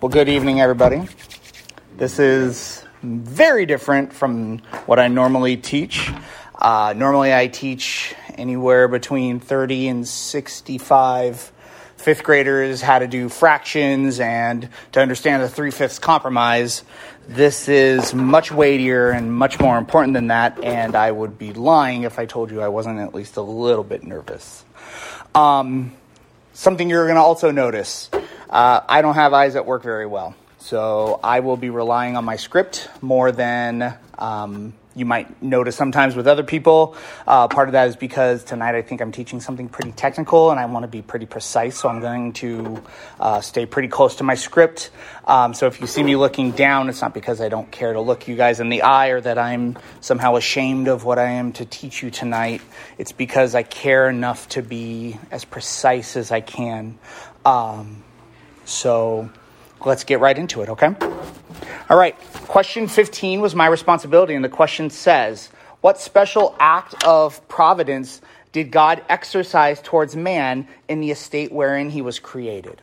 Well, good evening, everybody. This is very different from what I normally teach. Uh, normally, I teach anywhere between 30 and 65 fifth graders how to do fractions and to understand the three fifths compromise. This is much weightier and much more important than that, and I would be lying if I told you I wasn't at least a little bit nervous. Um, something you're going to also notice uh, I don't have eyes that work very well. So I will be relying on my script more than um, you might notice sometimes with other people. Uh, part of that is because tonight I think I'm teaching something pretty technical and I want to be pretty precise, so I'm going to uh, stay pretty close to my script. Um, so if you see me looking down, it's not because I don't care to look you guys in the eye or that I'm somehow ashamed of what I am to teach you tonight. It's because I care enough to be as precise as I can. Um, so let's get right into it, okay? All right, question 15 was my responsibility, and the question says What special act of providence did God exercise towards man in the estate wherein he was created?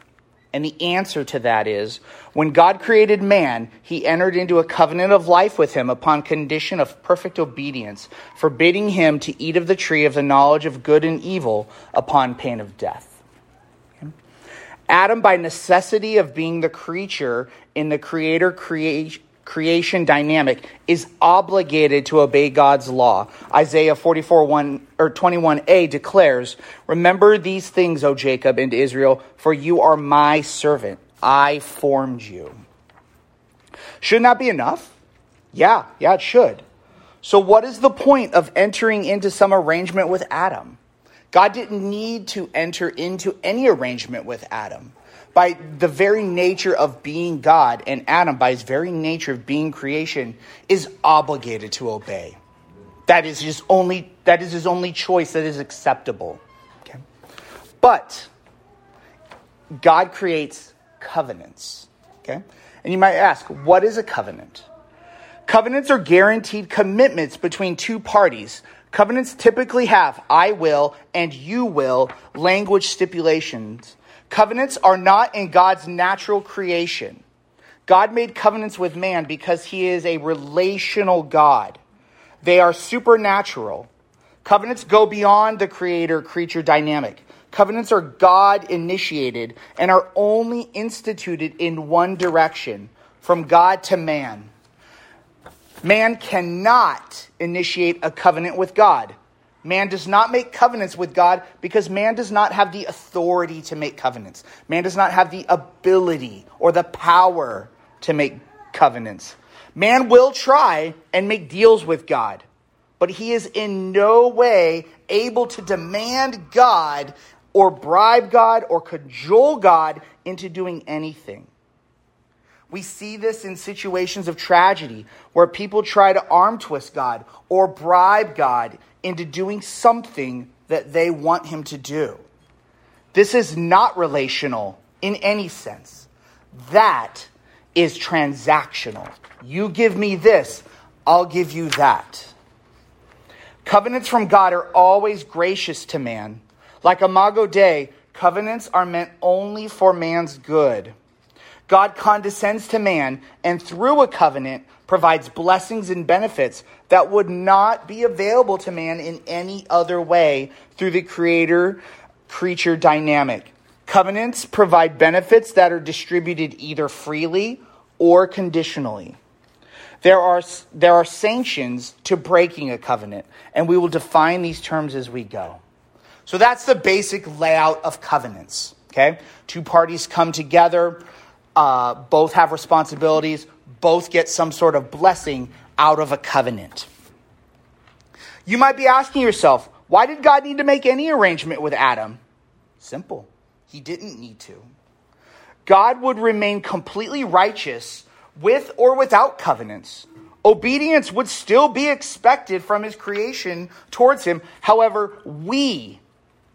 And the answer to that is when God created man, he entered into a covenant of life with him upon condition of perfect obedience, forbidding him to eat of the tree of the knowledge of good and evil upon pain of death. Adam, by necessity of being the creature in the creator creation dynamic, is obligated to obey God's law. Isaiah 44 1 or 21a declares, Remember these things, O Jacob and Israel, for you are my servant. I formed you. Shouldn't that be enough? Yeah, yeah, it should. So, what is the point of entering into some arrangement with Adam? God didn't need to enter into any arrangement with Adam. By the very nature of being God, and Adam, by his very nature of being creation, is obligated to obey. That is his only, that is his only choice that is acceptable. Okay? But God creates covenants. Okay? And you might ask, what is a covenant? Covenants are guaranteed commitments between two parties Covenants typically have I will and you will language stipulations. Covenants are not in God's natural creation. God made covenants with man because he is a relational God. They are supernatural. Covenants go beyond the creator creature dynamic. Covenants are God initiated and are only instituted in one direction from God to man. Man cannot initiate a covenant with God. Man does not make covenants with God because man does not have the authority to make covenants. Man does not have the ability or the power to make covenants. Man will try and make deals with God, but he is in no way able to demand God or bribe God or cajole God into doing anything. We see this in situations of tragedy where people try to arm twist God or bribe God into doing something that they want him to do. This is not relational in any sense. That is transactional. You give me this, I'll give you that. Covenants from God are always gracious to man. Like Imago Dei, covenants are meant only for man's good. God condescends to man and through a covenant provides blessings and benefits that would not be available to man in any other way through the creator creature dynamic. Covenants provide benefits that are distributed either freely or conditionally. There are, there are sanctions to breaking a covenant, and we will define these terms as we go. So that's the basic layout of covenants. Okay? Two parties come together uh, both have responsibilities, both get some sort of blessing out of a covenant. You might be asking yourself, why did God need to make any arrangement with Adam? Simple. He didn't need to. God would remain completely righteous with or without covenants. Obedience would still be expected from his creation towards him. However, we,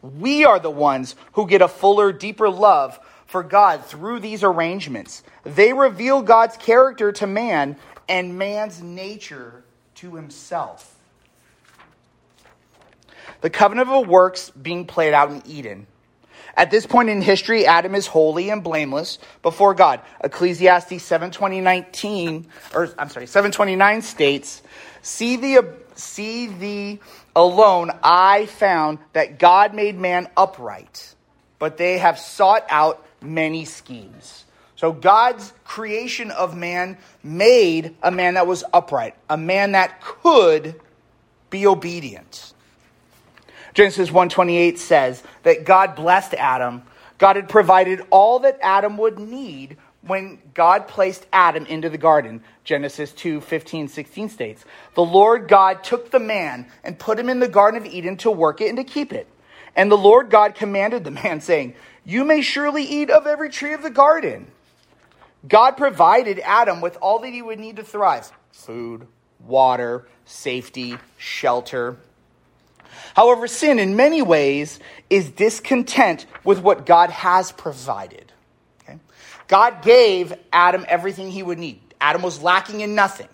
we are the ones who get a fuller, deeper love for God through these arrangements. They reveal God's character to man and man's nature to himself. The covenant of works being played out in Eden. At this point in history, Adam is holy and blameless before God. Ecclesiastes 7:2019 or I'm sorry, 729 states, "See the see the alone I found that God made man upright, but they have sought out many schemes." So God's creation of man made a man that was upright, a man that could be obedient. Genesis 1:28 says that God blessed Adam. God had provided all that Adam would need when God placed Adam into the garden. Genesis 2 15, 16 states, The Lord God took the man and put him in the Garden of Eden to work it and to keep it. And the Lord God commanded the man, saying, You may surely eat of every tree of the garden. God provided Adam with all that he would need to thrive food, water, safety, shelter. However, sin in many ways is discontent with what God has provided. Okay? God gave Adam everything he would need. Adam was lacking in nothing.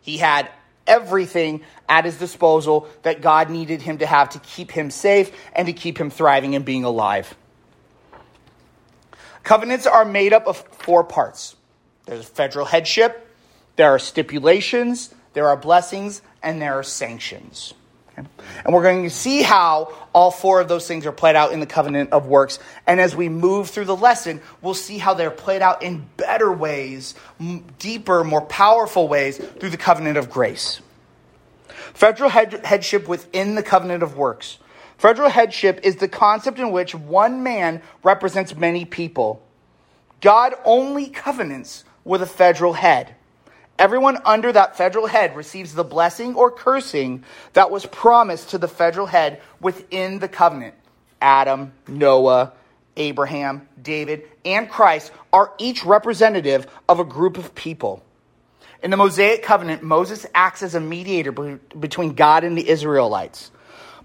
He had everything at his disposal that God needed him to have to keep him safe and to keep him thriving and being alive. Covenants are made up of four parts there's federal headship, there are stipulations, there are blessings, and there are sanctions. Okay? And we're going to see how all four of those things are played out in the covenant of works. And as we move through the lesson, we'll see how they're played out in better ways, deeper, more powerful ways through the covenant of grace. Federal head- headship within the covenant of works. Federal headship is the concept in which one man represents many people. God only covenants with a federal head. Everyone under that federal head receives the blessing or cursing that was promised to the federal head within the covenant. Adam, Noah, Abraham, David, and Christ are each representative of a group of people. In the Mosaic covenant, Moses acts as a mediator between God and the Israelites,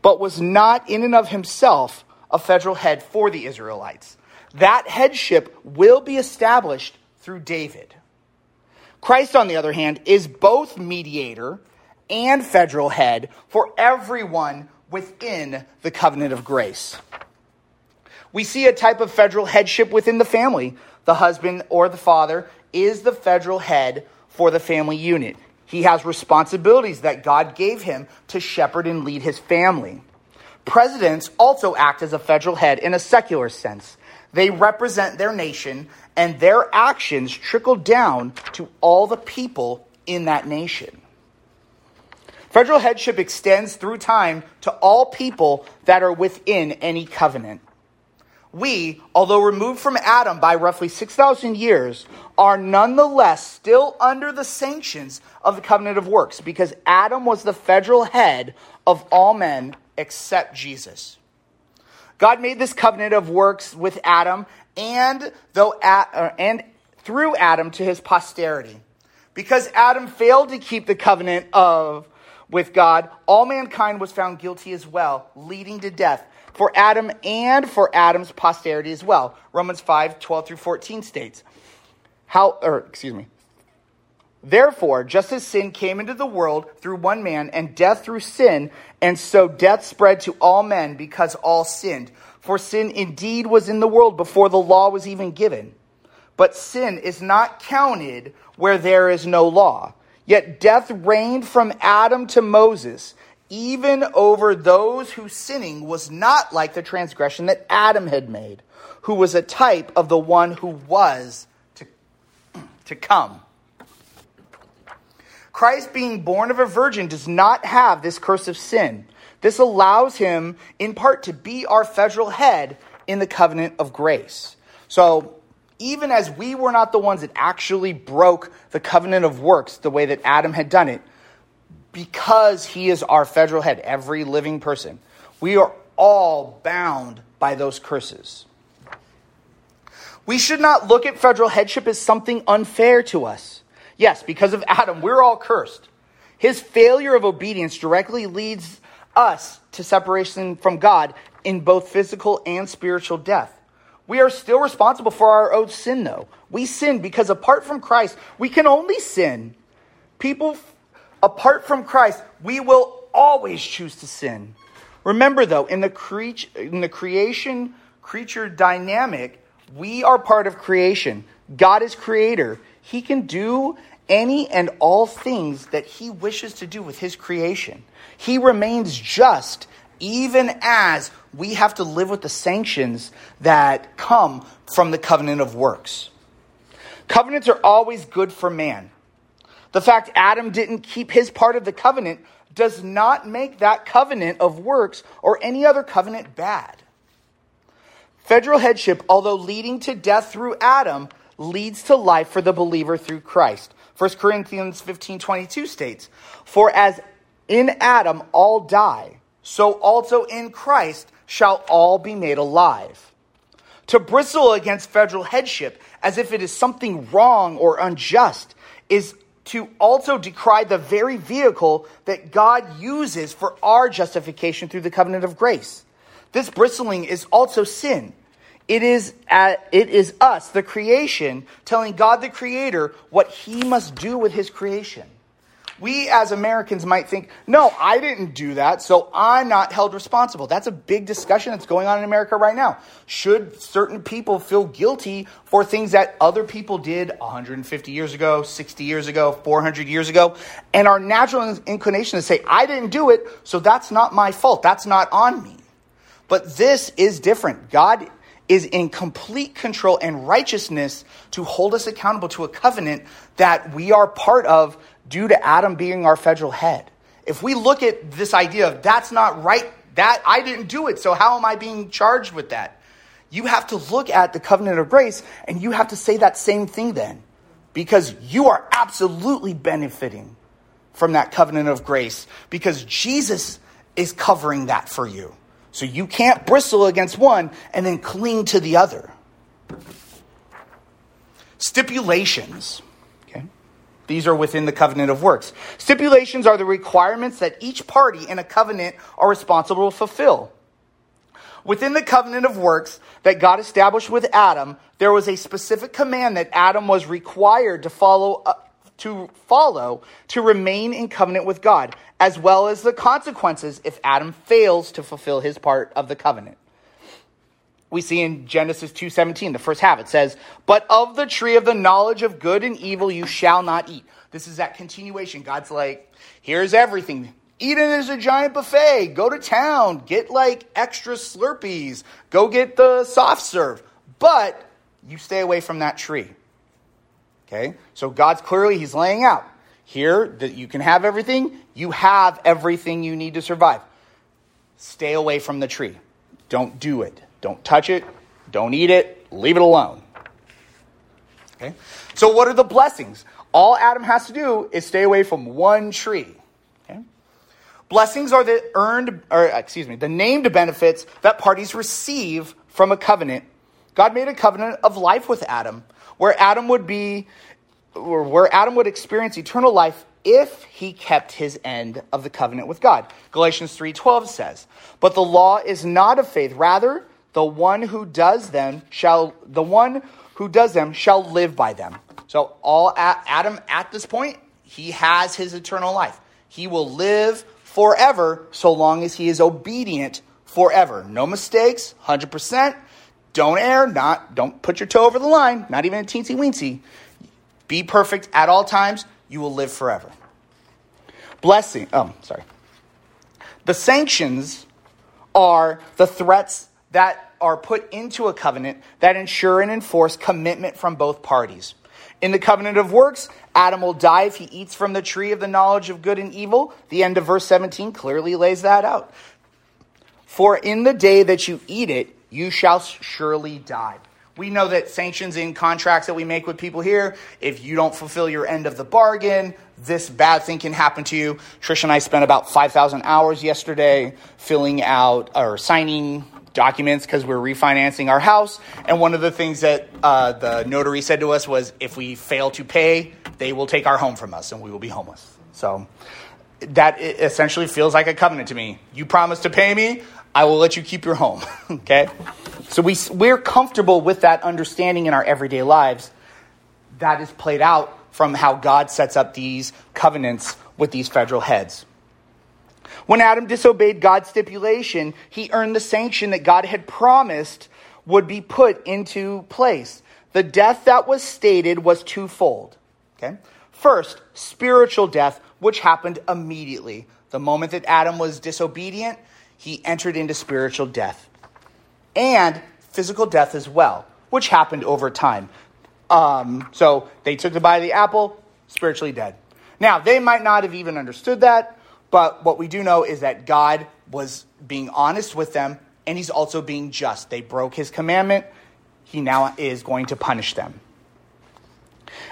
but was not in and of himself a federal head for the Israelites. That headship will be established through David. Christ, on the other hand, is both mediator and federal head for everyone within the covenant of grace. We see a type of federal headship within the family. The husband or the father is the federal head for the family unit. He has responsibilities that God gave him to shepherd and lead his family. Presidents also act as a federal head in a secular sense. They represent their nation, and their actions trickle down to all the people in that nation. Federal headship extends through time to all people that are within any covenant. We, although removed from Adam by roughly 6,000 years, are nonetheless still under the sanctions of the covenant of works because Adam was the federal head of all men except Jesus. God made this covenant of works with Adam and though uh, and through Adam to his posterity. Because Adam failed to keep the covenant of with God, all mankind was found guilty as well, leading to death for Adam and for Adam's posterity as well. Romans 5, 12 through 14 states. How or excuse me. Therefore, just as sin came into the world through one man, and death through sin, and so death spread to all men because all sinned. For sin indeed was in the world before the law was even given. But sin is not counted where there is no law. Yet death reigned from Adam to Moses, even over those whose sinning was not like the transgression that Adam had made, who was a type of the one who was to, to come. Christ, being born of a virgin, does not have this curse of sin. This allows him, in part, to be our federal head in the covenant of grace. So, even as we were not the ones that actually broke the covenant of works the way that Adam had done it, because he is our federal head, every living person, we are all bound by those curses. We should not look at federal headship as something unfair to us. Yes, because of Adam, we're all cursed. His failure of obedience directly leads us to separation from God in both physical and spiritual death. We are still responsible for our own sin, though. We sin because apart from Christ, we can only sin. People, apart from Christ, we will always choose to sin. Remember, though, in the, cre- in the creation creature dynamic, we are part of creation. God is creator. He can do any and all things that he wishes to do with his creation. He remains just even as we have to live with the sanctions that come from the covenant of works. Covenants are always good for man. The fact Adam didn't keep his part of the covenant does not make that covenant of works or any other covenant bad. Federal headship, although leading to death through Adam, leads to life for the believer through Christ. 1 Corinthians 15 22 states, For as in Adam all die, so also in Christ shall all be made alive. To bristle against federal headship as if it is something wrong or unjust is to also decry the very vehicle that God uses for our justification through the covenant of grace. This bristling is also sin. It is, at, it is us, the creation, telling God the Creator what He must do with His creation. We as Americans might think, no, I didn't do that, so I'm not held responsible. That's a big discussion that's going on in America right now. Should certain people feel guilty for things that other people did 150 years ago, 60 years ago, 400 years ago? And our natural inclination is to say, I didn't do it, so that's not my fault. That's not on me. But this is different. God is in complete control and righteousness to hold us accountable to a covenant that we are part of due to Adam being our federal head. If we look at this idea of that's not right, that I didn't do it, so how am I being charged with that? You have to look at the covenant of grace and you have to say that same thing then. Because you are absolutely benefiting from that covenant of grace because Jesus is covering that for you. So you can't bristle against one and then cling to the other. Stipulations. These are within the covenant of works. Stipulations are the requirements that each party in a covenant are responsible to fulfill. Within the covenant of works that God established with Adam, there was a specific command that Adam was required to follow uh, to follow to remain in covenant with God, as well as the consequences if Adam fails to fulfill his part of the covenant. We see in Genesis 2:17, the first half, it says, "But of the tree of the knowledge of good and evil you shall not eat." This is that continuation. God's like, "Here's everything. It as a giant buffet. Go to town, get like extra Slurpees. Go get the soft serve. But you stay away from that tree." Okay? So God's clearly, He's laying out here that you can have everything, you have everything you need to survive. Stay away from the tree. Don't do it. Don't touch it. Don't eat it. Leave it alone. Okay? So, what are the blessings? All Adam has to do is stay away from one tree. Okay? Blessings are the earned, or excuse me, the named benefits that parties receive from a covenant. God made a covenant of life with Adam where Adam would be, or where Adam would experience eternal life if he kept his end of the covenant with God. Galatians 3:12 says, "But the law is not of faith; rather, the one who does them shall the one who does them shall live by them." So all Adam at this point, he has his eternal life. He will live forever so long as he is obedient forever. No mistakes, 100%. Don't err, not don't put your toe over the line, not even a teensy weensy. Be perfect at all times, you will live forever. Blessing, oh, sorry. The sanctions are the threats that are put into a covenant that ensure and enforce commitment from both parties. In the covenant of works, Adam will die if he eats from the tree of the knowledge of good and evil. The end of verse 17 clearly lays that out. For in the day that you eat it, you shall surely die. We know that sanctions in contracts that we make with people here, if you don't fulfill your end of the bargain, this bad thing can happen to you. Trish and I spent about 5,000 hours yesterday filling out or signing documents because we're refinancing our house. And one of the things that uh, the notary said to us was if we fail to pay, they will take our home from us and we will be homeless. So that essentially feels like a covenant to me. You promise to pay me, I will let you keep your home. okay? So we, we're comfortable with that understanding in our everyday lives. That is played out from how God sets up these covenants with these federal heads. When Adam disobeyed God's stipulation, he earned the sanction that God had promised would be put into place. The death that was stated was twofold. Okay? First, spiritual death, which happened immediately. The moment that Adam was disobedient, he entered into spiritual death. And physical death as well, which happened over time. Um, so they took the bite of the apple, spiritually dead. Now, they might not have even understood that, but what we do know is that God was being honest with them, and he's also being just. They broke his commandment, he now is going to punish them.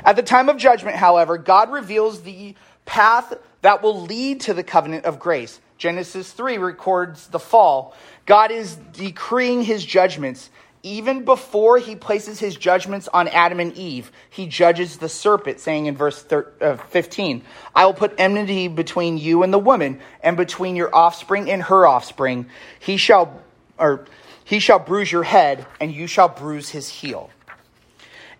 At the time of judgment, however, God reveals the path that will lead to the covenant of grace. Genesis 3 records the fall. God is decreeing his judgments. Even before he places his judgments on Adam and Eve, he judges the serpent, saying in verse uh, 15, I will put enmity between you and the woman, and between your offspring and her offspring. He shall, or he shall bruise your head, and you shall bruise his heel.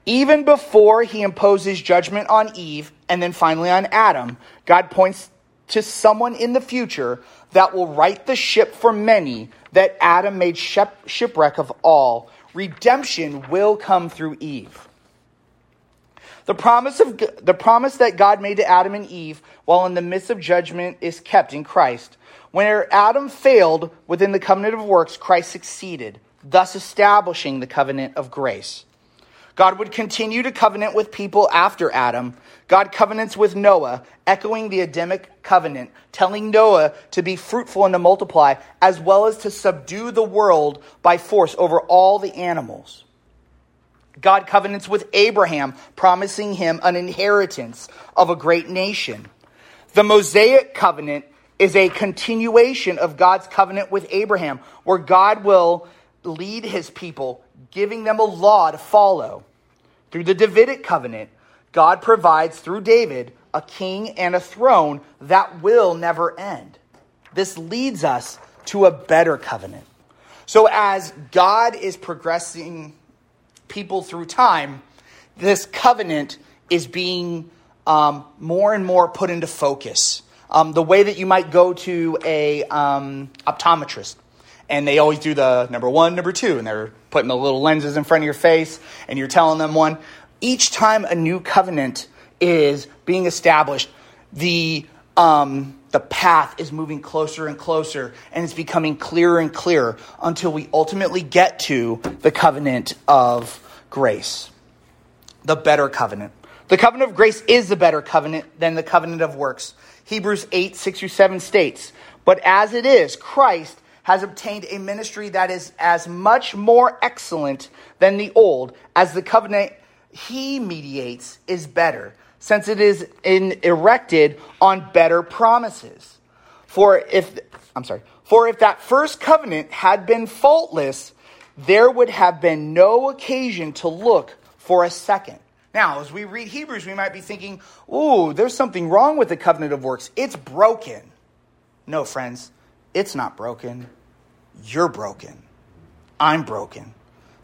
Even before he imposes judgment on Eve and then finally on Adam, God points to someone in the future that will right the ship for many that Adam made shipwreck of all. Redemption will come through Eve. The promise, of, the promise that God made to Adam and Eve while in the midst of judgment is kept in Christ. When Adam failed within the covenant of works, Christ succeeded, thus establishing the covenant of grace. God would continue to covenant with people after Adam. God covenants with Noah, echoing the Adamic covenant, telling Noah to be fruitful and to multiply, as well as to subdue the world by force over all the animals. God covenants with Abraham, promising him an inheritance of a great nation. The Mosaic covenant is a continuation of God's covenant with Abraham, where God will lead his people giving them a law to follow. Through the Davidic covenant, God provides through David a king and a throne that will never end. This leads us to a better covenant. So, as God is progressing people through time, this covenant is being um, more and more put into focus. Um, the way that you might go to a um, optometrist and they always do the number one, number two, and they're putting the little lenses in front of your face, and you're telling them one. Each time a new covenant is being established, the um, the path is moving closer and closer, and it's becoming clearer and clearer until we ultimately get to the covenant of grace, the better covenant. The covenant of grace is the better covenant than the covenant of works. Hebrews 8, 6 through 7 states, But as it is, Christ has obtained a ministry that is as much more excellent than the old, as the covenant he mediates is better, since it is in, erected on better promises. For if, I'm sorry, for if that first covenant had been faultless, there would have been no occasion to look for a second. Now, as we read Hebrews, we might be thinking, ooh, there's something wrong with the covenant of works. It's broken. No, friends, it's not broken. You're broken. I'm broken.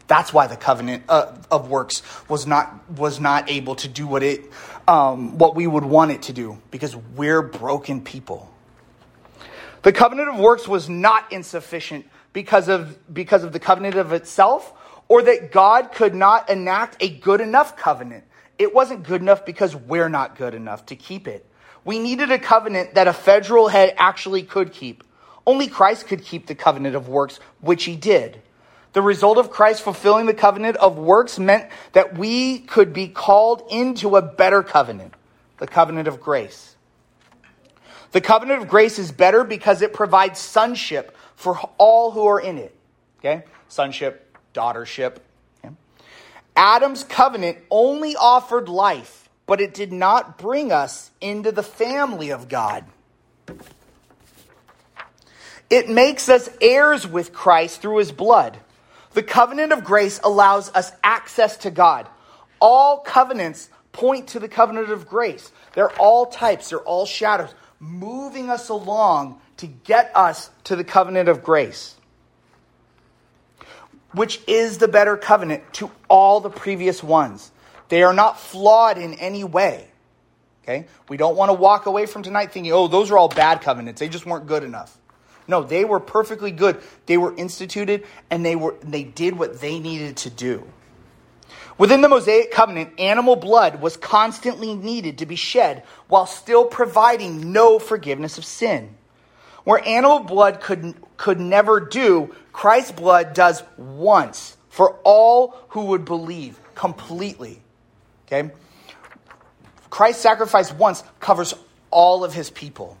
That's why the covenant uh, of works was not was not able to do what it um, what we would want it to do because we're broken people. The covenant of works was not insufficient because of because of the covenant of itself, or that God could not enact a good enough covenant. It wasn't good enough because we're not good enough to keep it. We needed a covenant that a federal head actually could keep. Only Christ could keep the covenant of works, which he did. The result of Christ fulfilling the covenant of works meant that we could be called into a better covenant, the covenant of grace. The covenant of grace is better because it provides sonship for all who are in it. Okay? Sonship, daughtership. Okay? Adam's covenant only offered life, but it did not bring us into the family of God. It makes us heirs with Christ through his blood. The covenant of grace allows us access to God. All covenants point to the covenant of grace. They're all types, they're all shadows, moving us along to get us to the covenant of grace, which is the better covenant to all the previous ones. They are not flawed in any way. Okay? We don't want to walk away from tonight thinking, oh, those are all bad covenants. They just weren't good enough. No, they were perfectly good. They were instituted and they were they did what they needed to do. Within the Mosaic covenant, animal blood was constantly needed to be shed while still providing no forgiveness of sin. Where animal blood could, could never do, Christ's blood does once for all who would believe completely. Okay? Christ's sacrifice once covers all of his people.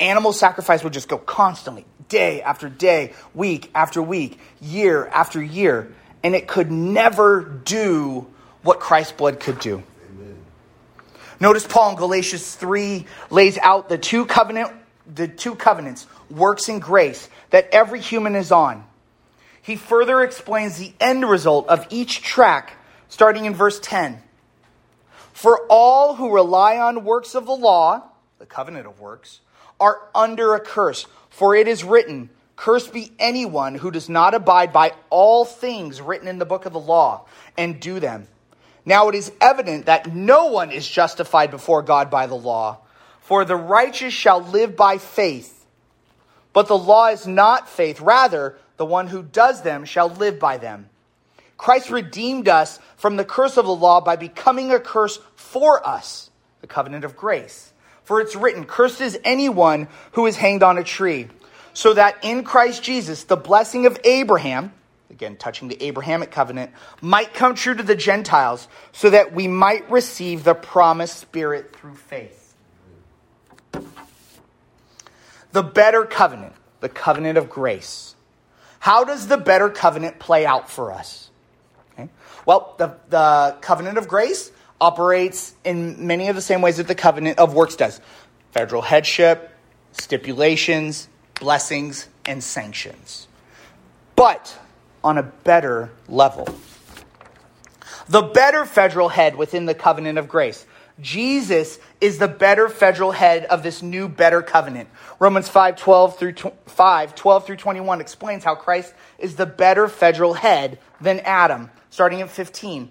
Animal sacrifice would just go constantly, day after day, week after week, year after year, and it could never do what Christ's blood could do. Amen. Notice Paul in Galatians 3 lays out the two covenant the two covenants, works and grace that every human is on. He further explains the end result of each track starting in verse 10. For all who rely on works of the law, the covenant of works, are under a curse. For it is written, Cursed be anyone who does not abide by all things written in the book of the law and do them. Now it is evident that no one is justified before God by the law, for the righteous shall live by faith. But the law is not faith, rather, the one who does them shall live by them. Christ redeemed us from the curse of the law by becoming a curse for us, the covenant of grace. For it's written, Cursed is anyone who is hanged on a tree so that in Christ Jesus the blessing of Abraham, again touching the Abrahamic covenant, might come true to the Gentiles, so that we might receive the promised Spirit through faith. The better covenant, the covenant of grace. How does the better covenant play out for us? Okay. Well, the, the covenant of grace operates in many of the same ways that the covenant of works does federal headship, stipulations, blessings, and sanctions, but on a better level. The better federal head within the covenant of grace. Jesus is the better federal head of this new better covenant. Romans 5 12 through 5 12 through 21 explains how Christ is the better federal head than Adam, starting at 15.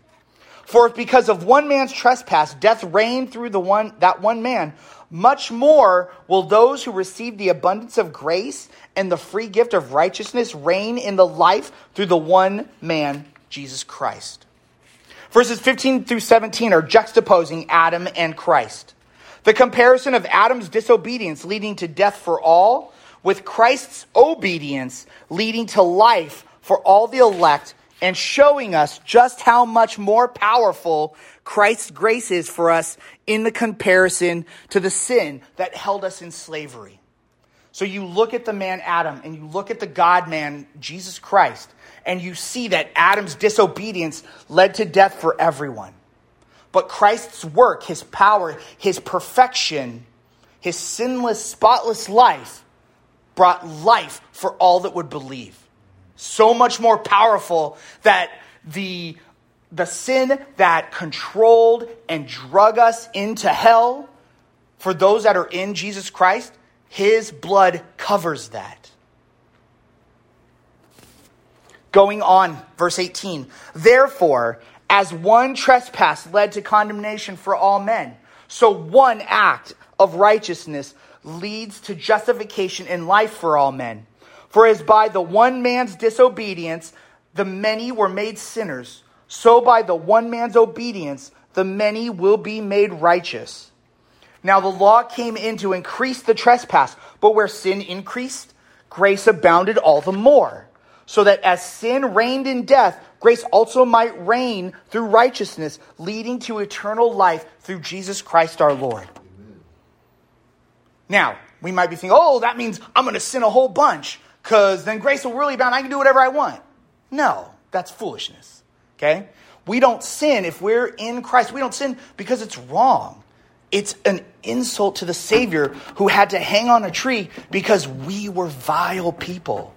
For if because of one man's trespass death reigned through the one that one man, much more will those who receive the abundance of grace and the free gift of righteousness reign in the life through the one man, Jesus Christ. Verses 15 through 17 are juxtaposing Adam and Christ. The comparison of Adam's disobedience leading to death for all, with Christ's obedience leading to life for all the elect, and showing us just how much more powerful Christ's grace is for us in the comparison to the sin that held us in slavery. So you look at the man Adam and you look at the God man, Jesus Christ, and you see that Adam's disobedience led to death for everyone. But Christ's work, his power, his perfection, his sinless, spotless life brought life for all that would believe. So much more powerful that the the sin that controlled and drug us into hell, for those that are in Jesus Christ, his blood covers that. Going on, verse 18. Therefore, as one trespass led to condemnation for all men, so one act of righteousness leads to justification in life for all men. For as by the one man's disobedience the many were made sinners, so by the one man's obedience, the many will be made righteous. Now the law came in to increase the trespass, but where sin increased, grace abounded all the more. So that as sin reigned in death, grace also might reign through righteousness, leading to eternal life through Jesus Christ our Lord. Amen. Now, we might be thinking, oh, that means I'm going to sin a whole bunch, because then grace will really abound. I can do whatever I want. No, that's foolishness. Okay? We don't sin if we're in Christ. We don't sin because it's wrong. It's an insult to the Savior who had to hang on a tree because we were vile people.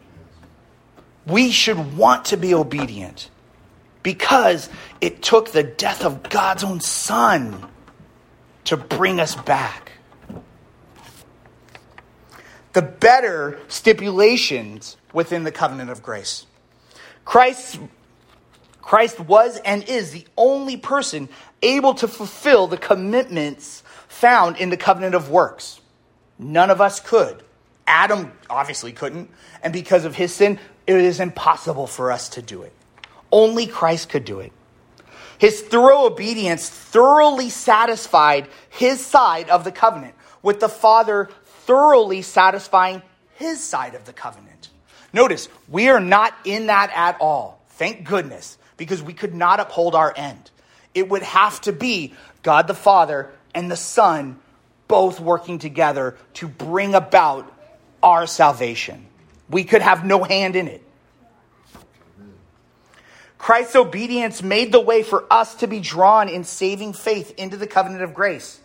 we should want to be obedient because it took the death of God's own Son to bring us back. The better stipulations within the covenant of grace. Christ, Christ was and is the only person able to fulfill the commitments found in the covenant of works. None of us could. Adam obviously couldn't. And because of his sin, it is impossible for us to do it. Only Christ could do it. His thorough obedience thoroughly satisfied his side of the covenant, with the Father thoroughly satisfying his side of the covenant. Notice, we are not in that at all. Thank goodness, because we could not uphold our end. It would have to be God the Father and the Son both working together to bring about our salvation. We could have no hand in it. Christ's obedience made the way for us to be drawn in saving faith into the covenant of grace.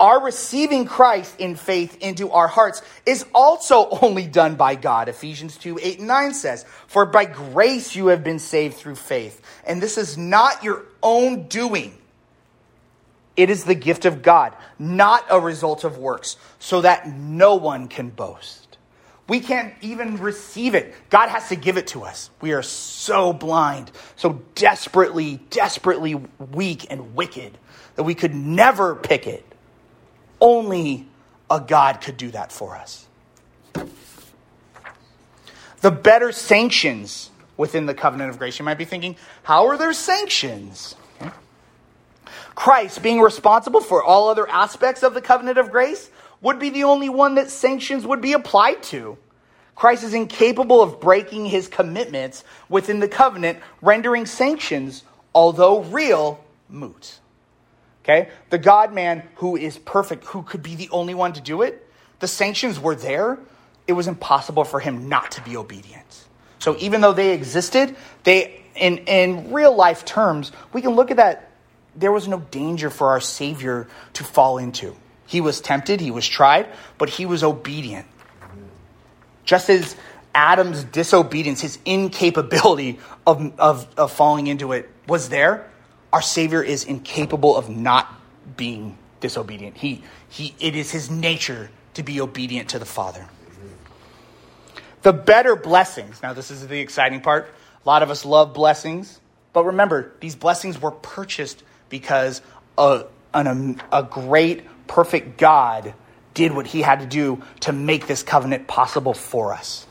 Our receiving Christ in faith into our hearts is also only done by God. Ephesians 2 8 and 9 says, For by grace you have been saved through faith. And this is not your own doing, it is the gift of God, not a result of works, so that no one can boast. We can't even receive it. God has to give it to us. We are so blind, so desperately, desperately weak and wicked that we could never pick it. Only a God could do that for us. The better sanctions within the covenant of grace. You might be thinking, how are there sanctions? Christ, being responsible for all other aspects of the covenant of grace, would be the only one that sanctions would be applied to. Christ is incapable of breaking his commitments within the covenant, rendering sanctions, although real, moot. Okay? The God man who is perfect, who could be the only one to do it, the sanctions were there. It was impossible for him not to be obedient. So even though they existed, they in, in real life terms, we can look at that. There was no danger for our Savior to fall into. He was tempted, he was tried, but he was obedient. Just as Adam's disobedience, his incapability of, of, of falling into it was there, our Savior is incapable of not being disobedient. He, he, it is his nature to be obedient to the Father. The better blessings. Now, this is the exciting part. A lot of us love blessings, but remember, these blessings were purchased because a, an, um, a great perfect God did what he had to do to make this covenant possible for us.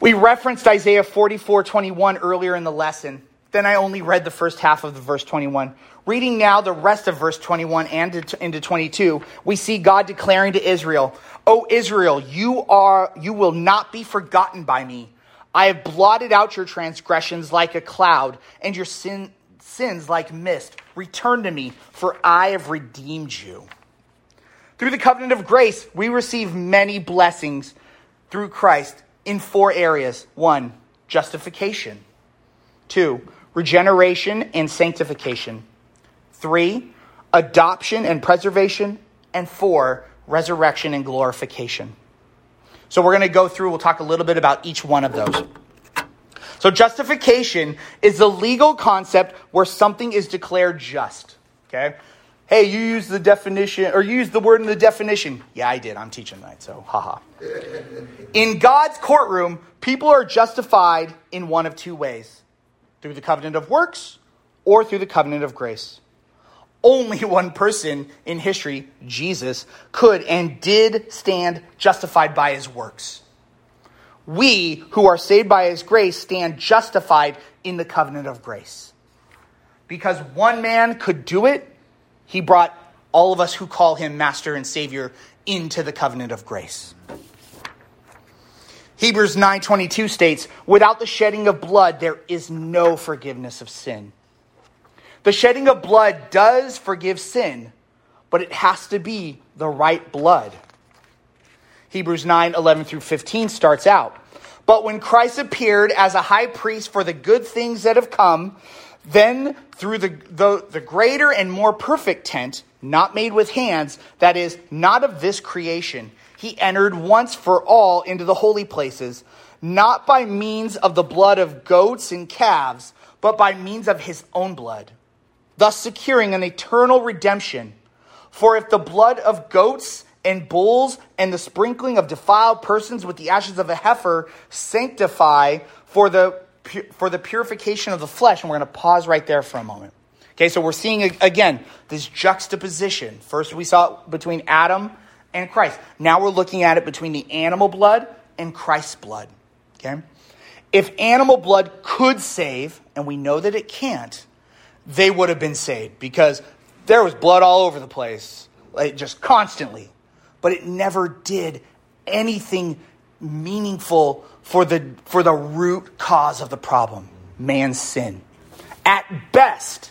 We referenced Isaiah 44 21 earlier in the lesson. Then I only read the first half of the verse 21. Reading now the rest of verse 21 and into 22, we see God declaring to Israel, O Israel, you are you will not be forgotten by me. I have blotted out your transgressions like a cloud, and your sin, sins like mist. Return to me, for I have redeemed you. Through the covenant of grace, we receive many blessings through Christ in four areas. One, justification. Two, regeneration and sanctification. Three, adoption and preservation. And four, resurrection and glorification. So we're going to go through, we'll talk a little bit about each one of those. So, justification is the legal concept where something is declared just. Okay? Hey, you use the definition, or use the word in the definition. Yeah, I did. I'm teaching tonight, so haha. in God's courtroom, people are justified in one of two ways through the covenant of works or through the covenant of grace. Only one person in history, Jesus, could and did stand justified by his works we who are saved by his grace stand justified in the covenant of grace. Because one man could do it, he brought all of us who call him master and savior into the covenant of grace. Hebrews 9:22 states, "Without the shedding of blood there is no forgiveness of sin." The shedding of blood does forgive sin, but it has to be the right blood. Hebrews 9 11 through 15 starts out. But when Christ appeared as a high priest for the good things that have come, then through the, the, the, greater and more perfect tent, not made with hands, that is, not of this creation, he entered once for all into the holy places, not by means of the blood of goats and calves, but by means of his own blood, thus securing an eternal redemption. For if the blood of goats and bulls and the sprinkling of defiled persons with the ashes of a heifer sanctify for the, for the purification of the flesh, and we're going to pause right there for a moment. Okay, so we're seeing again this juxtaposition. First, we saw between Adam and Christ. Now we're looking at it between the animal blood and Christ's blood. Okay? If animal blood could save, and we know that it can't, they would have been saved because there was blood all over the place, like just constantly. But it never did anything meaningful for the, for the root cause of the problem man's sin. At best,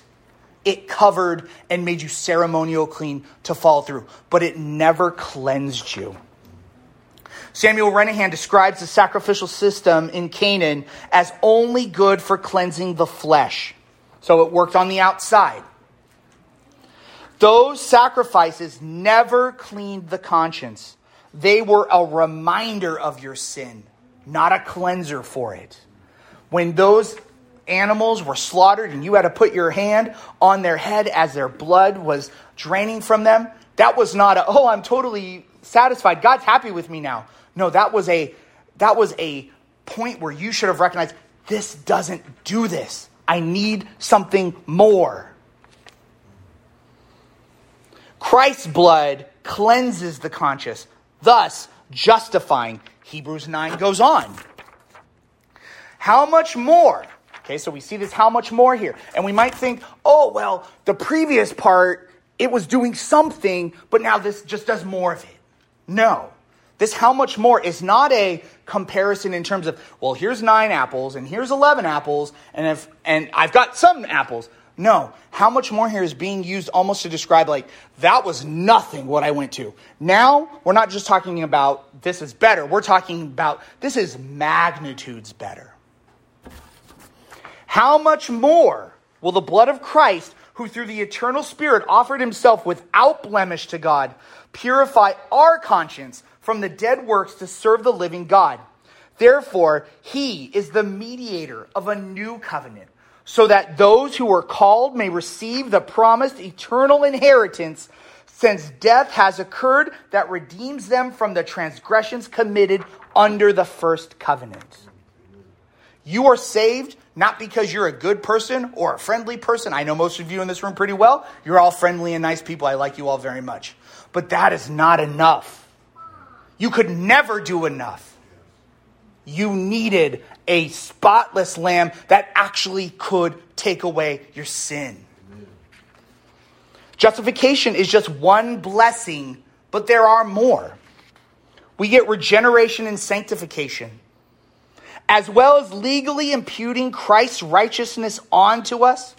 it covered and made you ceremonial clean to fall through, but it never cleansed you. Samuel Renihan describes the sacrificial system in Canaan as only good for cleansing the flesh. So it worked on the outside. Those sacrifices never cleaned the conscience. They were a reminder of your sin, not a cleanser for it. When those animals were slaughtered and you had to put your hand on their head as their blood was draining from them, that was not a, oh, I'm totally satisfied. God's happy with me now. No, that was a that was a point where you should have recognized this doesn't do this. I need something more. Christ's blood cleanses the conscious, thus justifying. Hebrews 9 goes on. How much more? Okay, so we see this how much more here. And we might think, oh, well, the previous part, it was doing something, but now this just does more of it. No. This how much more is not a comparison in terms of, well, here's nine apples and here's 11 apples, and, if, and I've got some apples. No, how much more here is being used almost to describe, like, that was nothing what I went to. Now, we're not just talking about this is better, we're talking about this is magnitudes better. How much more will the blood of Christ, who through the eternal Spirit offered himself without blemish to God, purify our conscience from the dead works to serve the living God. Therefore, he is the mediator of a new covenant, so that those who are called may receive the promised eternal inheritance, since death has occurred that redeems them from the transgressions committed under the first covenant. You are saved not because you're a good person or a friendly person. I know most of you in this room pretty well. You're all friendly and nice people. I like you all very much. But that is not enough. You could never do enough. You needed a spotless lamb that actually could take away your sin. Justification is just one blessing, but there are more. We get regeneration and sanctification, as well as legally imputing Christ's righteousness onto us.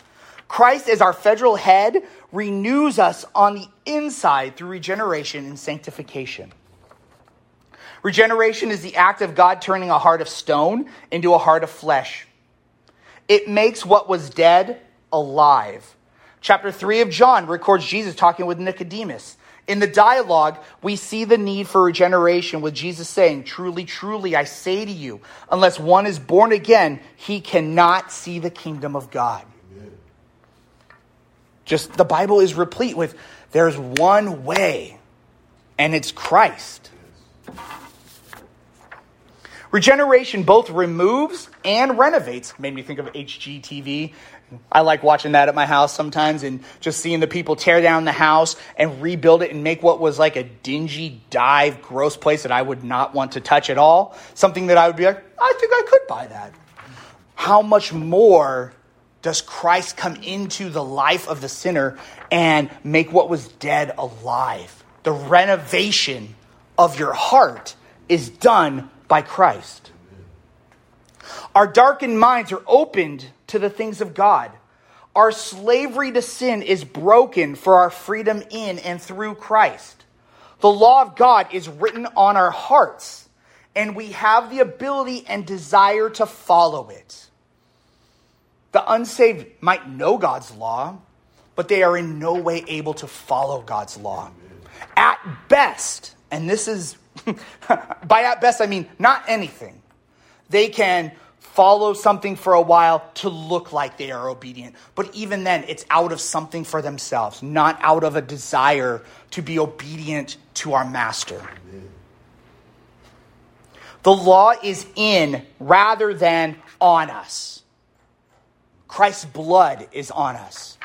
Christ, as our federal head, renews us on the inside through regeneration and sanctification. Regeneration is the act of God turning a heart of stone into a heart of flesh. It makes what was dead alive. Chapter 3 of John records Jesus talking with Nicodemus. In the dialogue, we see the need for regeneration with Jesus saying, Truly, truly, I say to you, unless one is born again, he cannot see the kingdom of God. Just the Bible is replete with there's one way, and it's Christ. Regeneration both removes and renovates. Made me think of HGTV. I like watching that at my house sometimes and just seeing the people tear down the house and rebuild it and make what was like a dingy, dive, gross place that I would not want to touch at all. Something that I would be like, I think I could buy that. How much more does Christ come into the life of the sinner and make what was dead alive? The renovation of your heart is done by Christ. Our darkened minds are opened to the things of God. Our slavery to sin is broken for our freedom in and through Christ. The law of God is written on our hearts, and we have the ability and desire to follow it. The unsaved might know God's law, but they are in no way able to follow God's law. At best, and this is by at best, I mean not anything. they can follow something for a while to look like they are obedient. But even then, it's out of something for themselves, not out of a desire to be obedient to our master. The law is in rather than on us. Christ's blood is on us.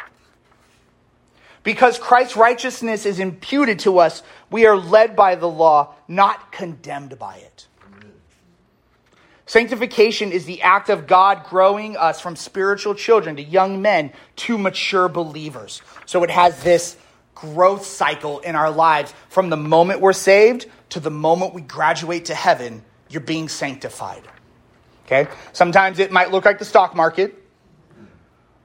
Because Christ's righteousness is imputed to us, we are led by the law, not condemned by it. Sanctification is the act of God growing us from spiritual children to young men to mature believers. So it has this growth cycle in our lives from the moment we're saved to the moment we graduate to heaven, you're being sanctified. Okay? Sometimes it might look like the stock market,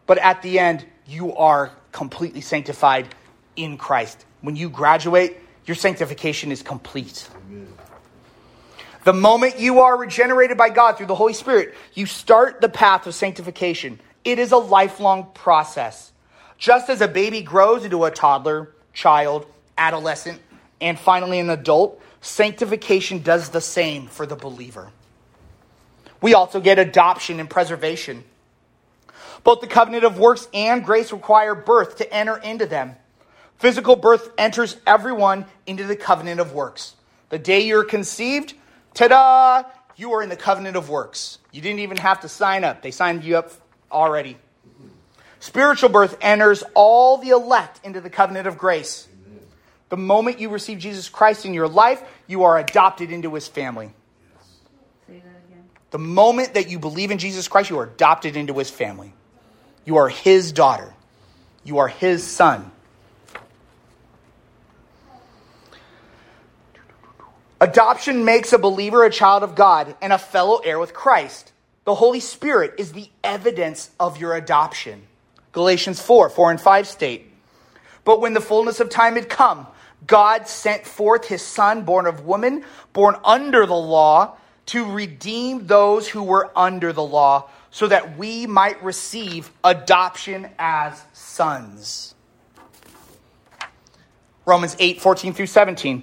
but at the end, you are completely sanctified in Christ. When you graduate, your sanctification is complete. Amen. The moment you are regenerated by God through the Holy Spirit, you start the path of sanctification. It is a lifelong process. Just as a baby grows into a toddler, child, adolescent, and finally an adult, sanctification does the same for the believer. We also get adoption and preservation. Both the covenant of works and grace require birth to enter into them. Physical birth enters everyone into the covenant of works. The day you're conceived, ta da, you are in the covenant of works. You didn't even have to sign up, they signed you up already. Spiritual birth enters all the elect into the covenant of grace. The moment you receive Jesus Christ in your life, you are adopted into his family. The moment that you believe in Jesus Christ, you are adopted into his family. You are his daughter. You are his son. Adoption makes a believer a child of God and a fellow heir with Christ. The Holy Spirit is the evidence of your adoption. Galatians 4 4 and 5 state. But when the fullness of time had come, God sent forth his Son, born of woman, born under the law, to redeem those who were under the law so that we might receive adoption as sons. Romans 8, 14 through 17.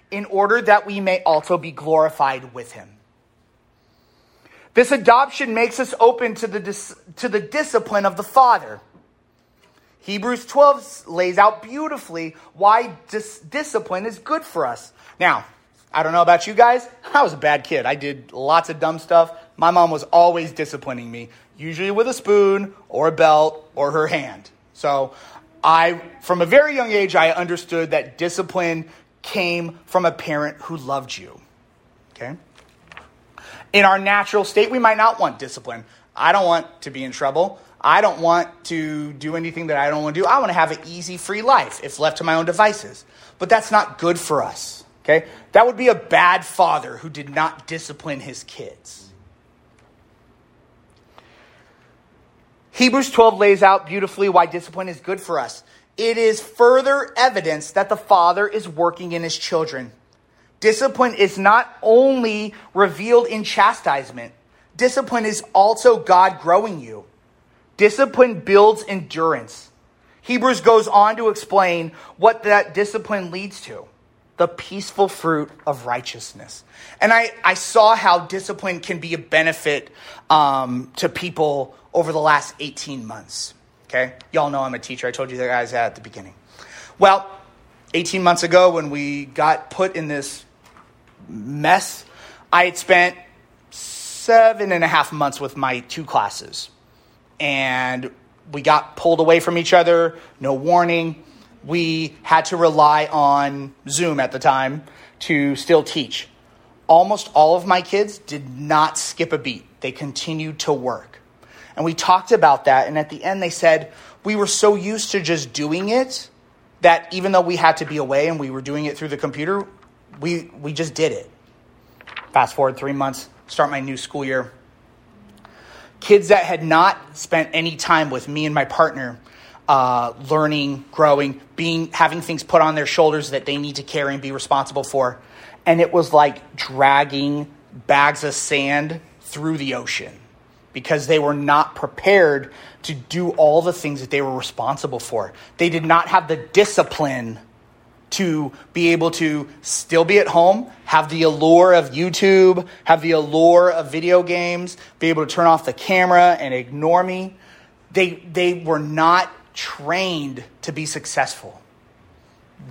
in order that we may also be glorified with him. This adoption makes us open to the, dis- to the discipline of the Father. Hebrews 12 lays out beautifully why dis- discipline is good for us. Now, I don't know about you guys. I was a bad kid. I did lots of dumb stuff. My mom was always disciplining me usually with a spoon or a belt or her hand. So I, from a very young age, I understood that discipline came from a parent who loved you. Okay? In our natural state, we might not want discipline. I don't want to be in trouble. I don't want to do anything that I don't want to do. I want to have an easy, free life if left to my own devices. But that's not good for us. Okay? That would be a bad father who did not discipline his kids. Hebrews 12 lays out beautifully why discipline is good for us. It is further evidence that the Father is working in his children. Discipline is not only revealed in chastisement, discipline is also God growing you. Discipline builds endurance. Hebrews goes on to explain what that discipline leads to the peaceful fruit of righteousness. And I, I saw how discipline can be a benefit um, to people over the last 18 months. Okay? Y'all know I'm a teacher. I told you that guys at the beginning. Well, 18 months ago, when we got put in this mess, I had spent seven and a half months with my two classes. And we got pulled away from each other, no warning. We had to rely on Zoom at the time to still teach. Almost all of my kids did not skip a beat, they continued to work. And we talked about that. And at the end, they said, we were so used to just doing it that even though we had to be away and we were doing it through the computer, we, we just did it. Fast forward three months, start my new school year. kids that had not spent any time with me and my partner uh, learning, growing, being having things put on their shoulders that they need to carry and be responsible for. And it was like dragging bags of sand through the ocean because they were not prepared to do all the things that they were responsible for. They did not have the discipline to be able to still be at home, have the allure of YouTube, have the allure of video games, be able to turn off the camera and ignore me. They, they were not trained to be successful.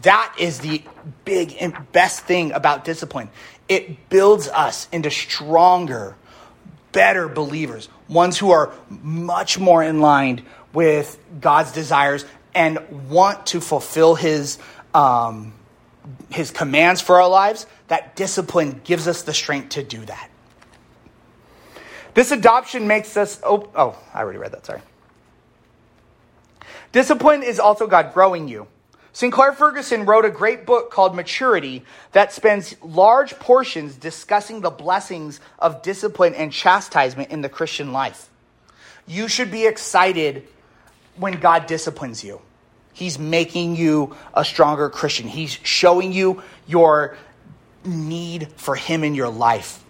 That is the big and best thing about discipline. It builds us into stronger, better believers, ones who are much more in line with God's desires and want to fulfill His um, His commands for our lives. That discipline gives us the strength to do that. This adoption makes us. Oh, oh, I already read that. Sorry. Discipline is also God growing you. Sinclair Ferguson wrote a great book called Maturity that spends large portions discussing the blessings of discipline and chastisement in the Christian life. You should be excited when God disciplines you. He's making you a stronger Christian. He's showing you your need for Him in your life.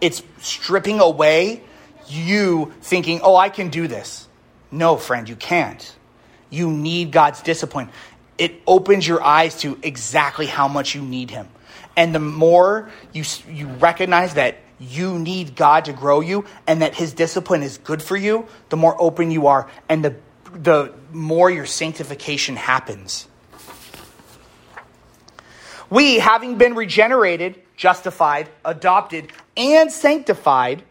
It's stripping away you thinking, oh, I can do this. No, friend, you can't. You need God's discipline it opens your eyes to exactly how much you need him. And the more you, you recognize that you need God to grow you and that his discipline is good for you, the more open you are and the, the more your sanctification happens. We, having been regenerated, justified, adopted, and sanctified,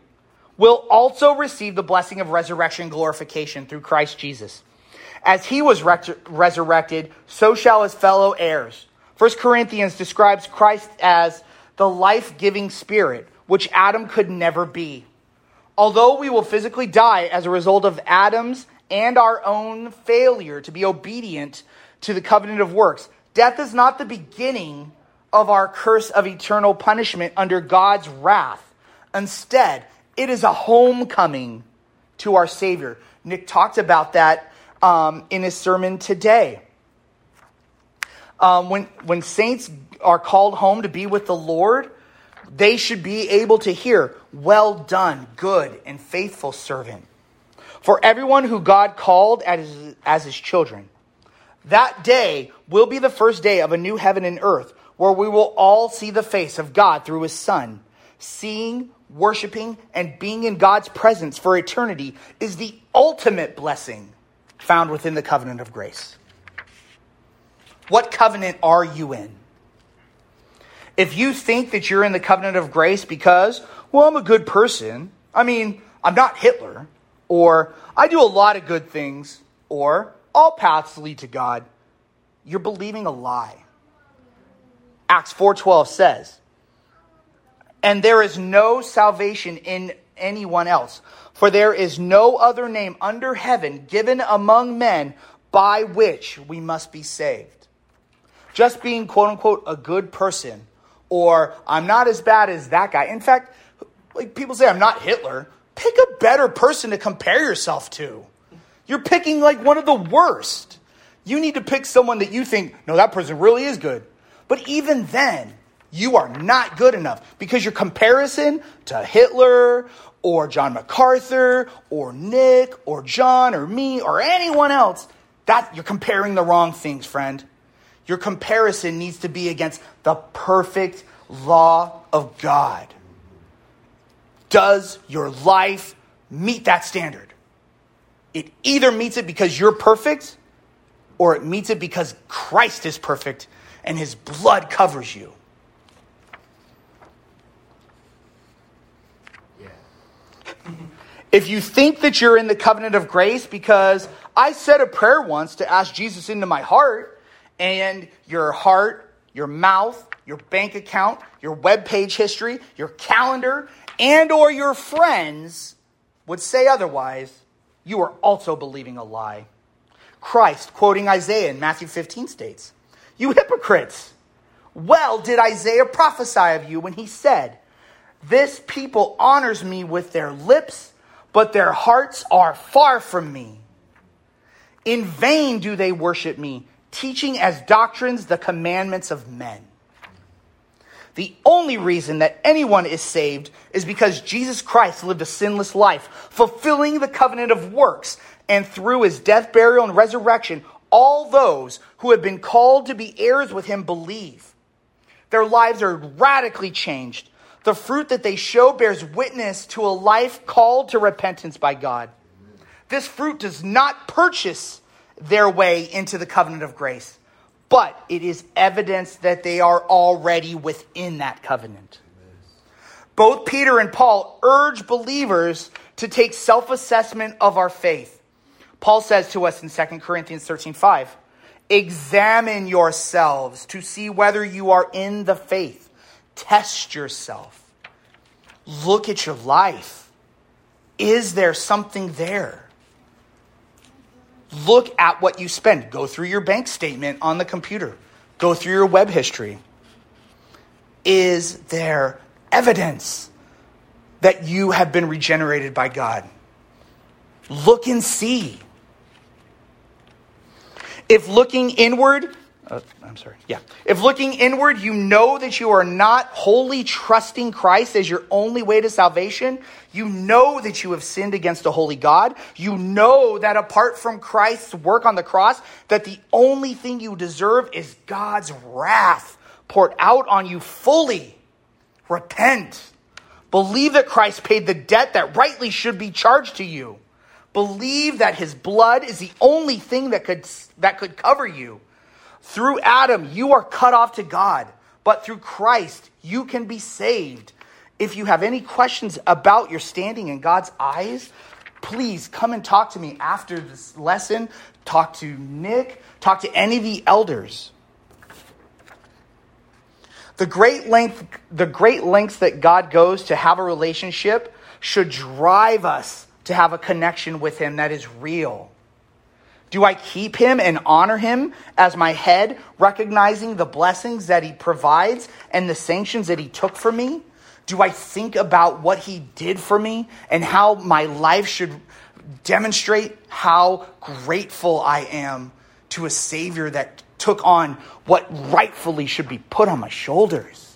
will also receive the blessing of resurrection glorification through Christ Jesus. As he was resurrected, so shall his fellow heirs. 1 Corinthians describes Christ as the life giving spirit, which Adam could never be. Although we will physically die as a result of Adam's and our own failure to be obedient to the covenant of works, death is not the beginning of our curse of eternal punishment under God's wrath. Instead, it is a homecoming to our Savior. Nick talked about that um, in his sermon today. Um, when, when saints are called home to be with the Lord, they should be able to hear, Well done, good and faithful servant. For everyone who God called as, as his children. That day will be the first day of a new heaven and earth where we will all see the face of God through his Son. Seeing, worshiping, and being in God's presence for eternity is the ultimate blessing found within the covenant of grace. What covenant are you in? If you think that you're in the covenant of grace because, well, I'm a good person, I mean, I'm not Hitler, or I do a lot of good things, or all paths lead to God, you're believing a lie. Acts 4:12 says, "And there is no salvation in anyone else, for there is no other name under heaven given among men by which we must be saved. Just being, quote unquote, a good person, or I'm not as bad as that guy. In fact, like people say, I'm not Hitler. Pick a better person to compare yourself to. You're picking like one of the worst. You need to pick someone that you think, no, that person really is good. But even then, you are not good enough because your comparison to Hitler or John MacArthur or Nick or John or me or anyone else, that you're comparing the wrong things, friend. Your comparison needs to be against the perfect law of God. Does your life meet that standard? It either meets it because you're perfect or it meets it because Christ is perfect and his blood covers you. If you think that you're in the covenant of grace because I said a prayer once to ask Jesus into my heart, and your heart, your mouth, your bank account, your web page history, your calendar, and or your friends would say otherwise, you are also believing a lie. Christ, quoting Isaiah in Matthew 15, states, You hypocrites! Well did Isaiah prophesy of you when he said, This people honors me with their lips but their hearts are far from me. In vain do they worship me, teaching as doctrines the commandments of men. The only reason that anyone is saved is because Jesus Christ lived a sinless life, fulfilling the covenant of works, and through his death, burial, and resurrection, all those who have been called to be heirs with him believe. Their lives are radically changed. The fruit that they show bears witness to a life called to repentance by God. This fruit does not purchase their way into the covenant of grace but it is evidence that they are already within that covenant. Both Peter and Paul urge believers to take self assessment of our faith. Paul says to us in 2 Corinthians 13 5, examine yourselves to see whether you are in the faith. Test yourself. Look at your life. Is there something there? Look at what you spend. Go through your bank statement on the computer, go through your web history. Is there evidence that you have been regenerated by God? Look and see. If looking inward, uh, I'm sorry. Yeah. If looking inward, you know that you are not wholly trusting Christ as your only way to salvation, you know that you have sinned against a holy God. You know that apart from Christ's work on the cross, that the only thing you deserve is God's wrath poured out on you fully. Repent. Believe that Christ paid the debt that rightly should be charged to you. Believe that his blood is the only thing that could, that could cover you. Through Adam, you are cut off to God, but through Christ, you can be saved. If you have any questions about your standing in God's eyes, please come and talk to me after this lesson. Talk to Nick, talk to any of the elders. The great length, the great lengths that God goes to have a relationship should drive us to have a connection with Him that is real. Do I keep him and honor him as my head, recognizing the blessings that he provides and the sanctions that he took for me? Do I think about what he did for me and how my life should demonstrate how grateful I am to a Savior that took on what rightfully should be put on my shoulders?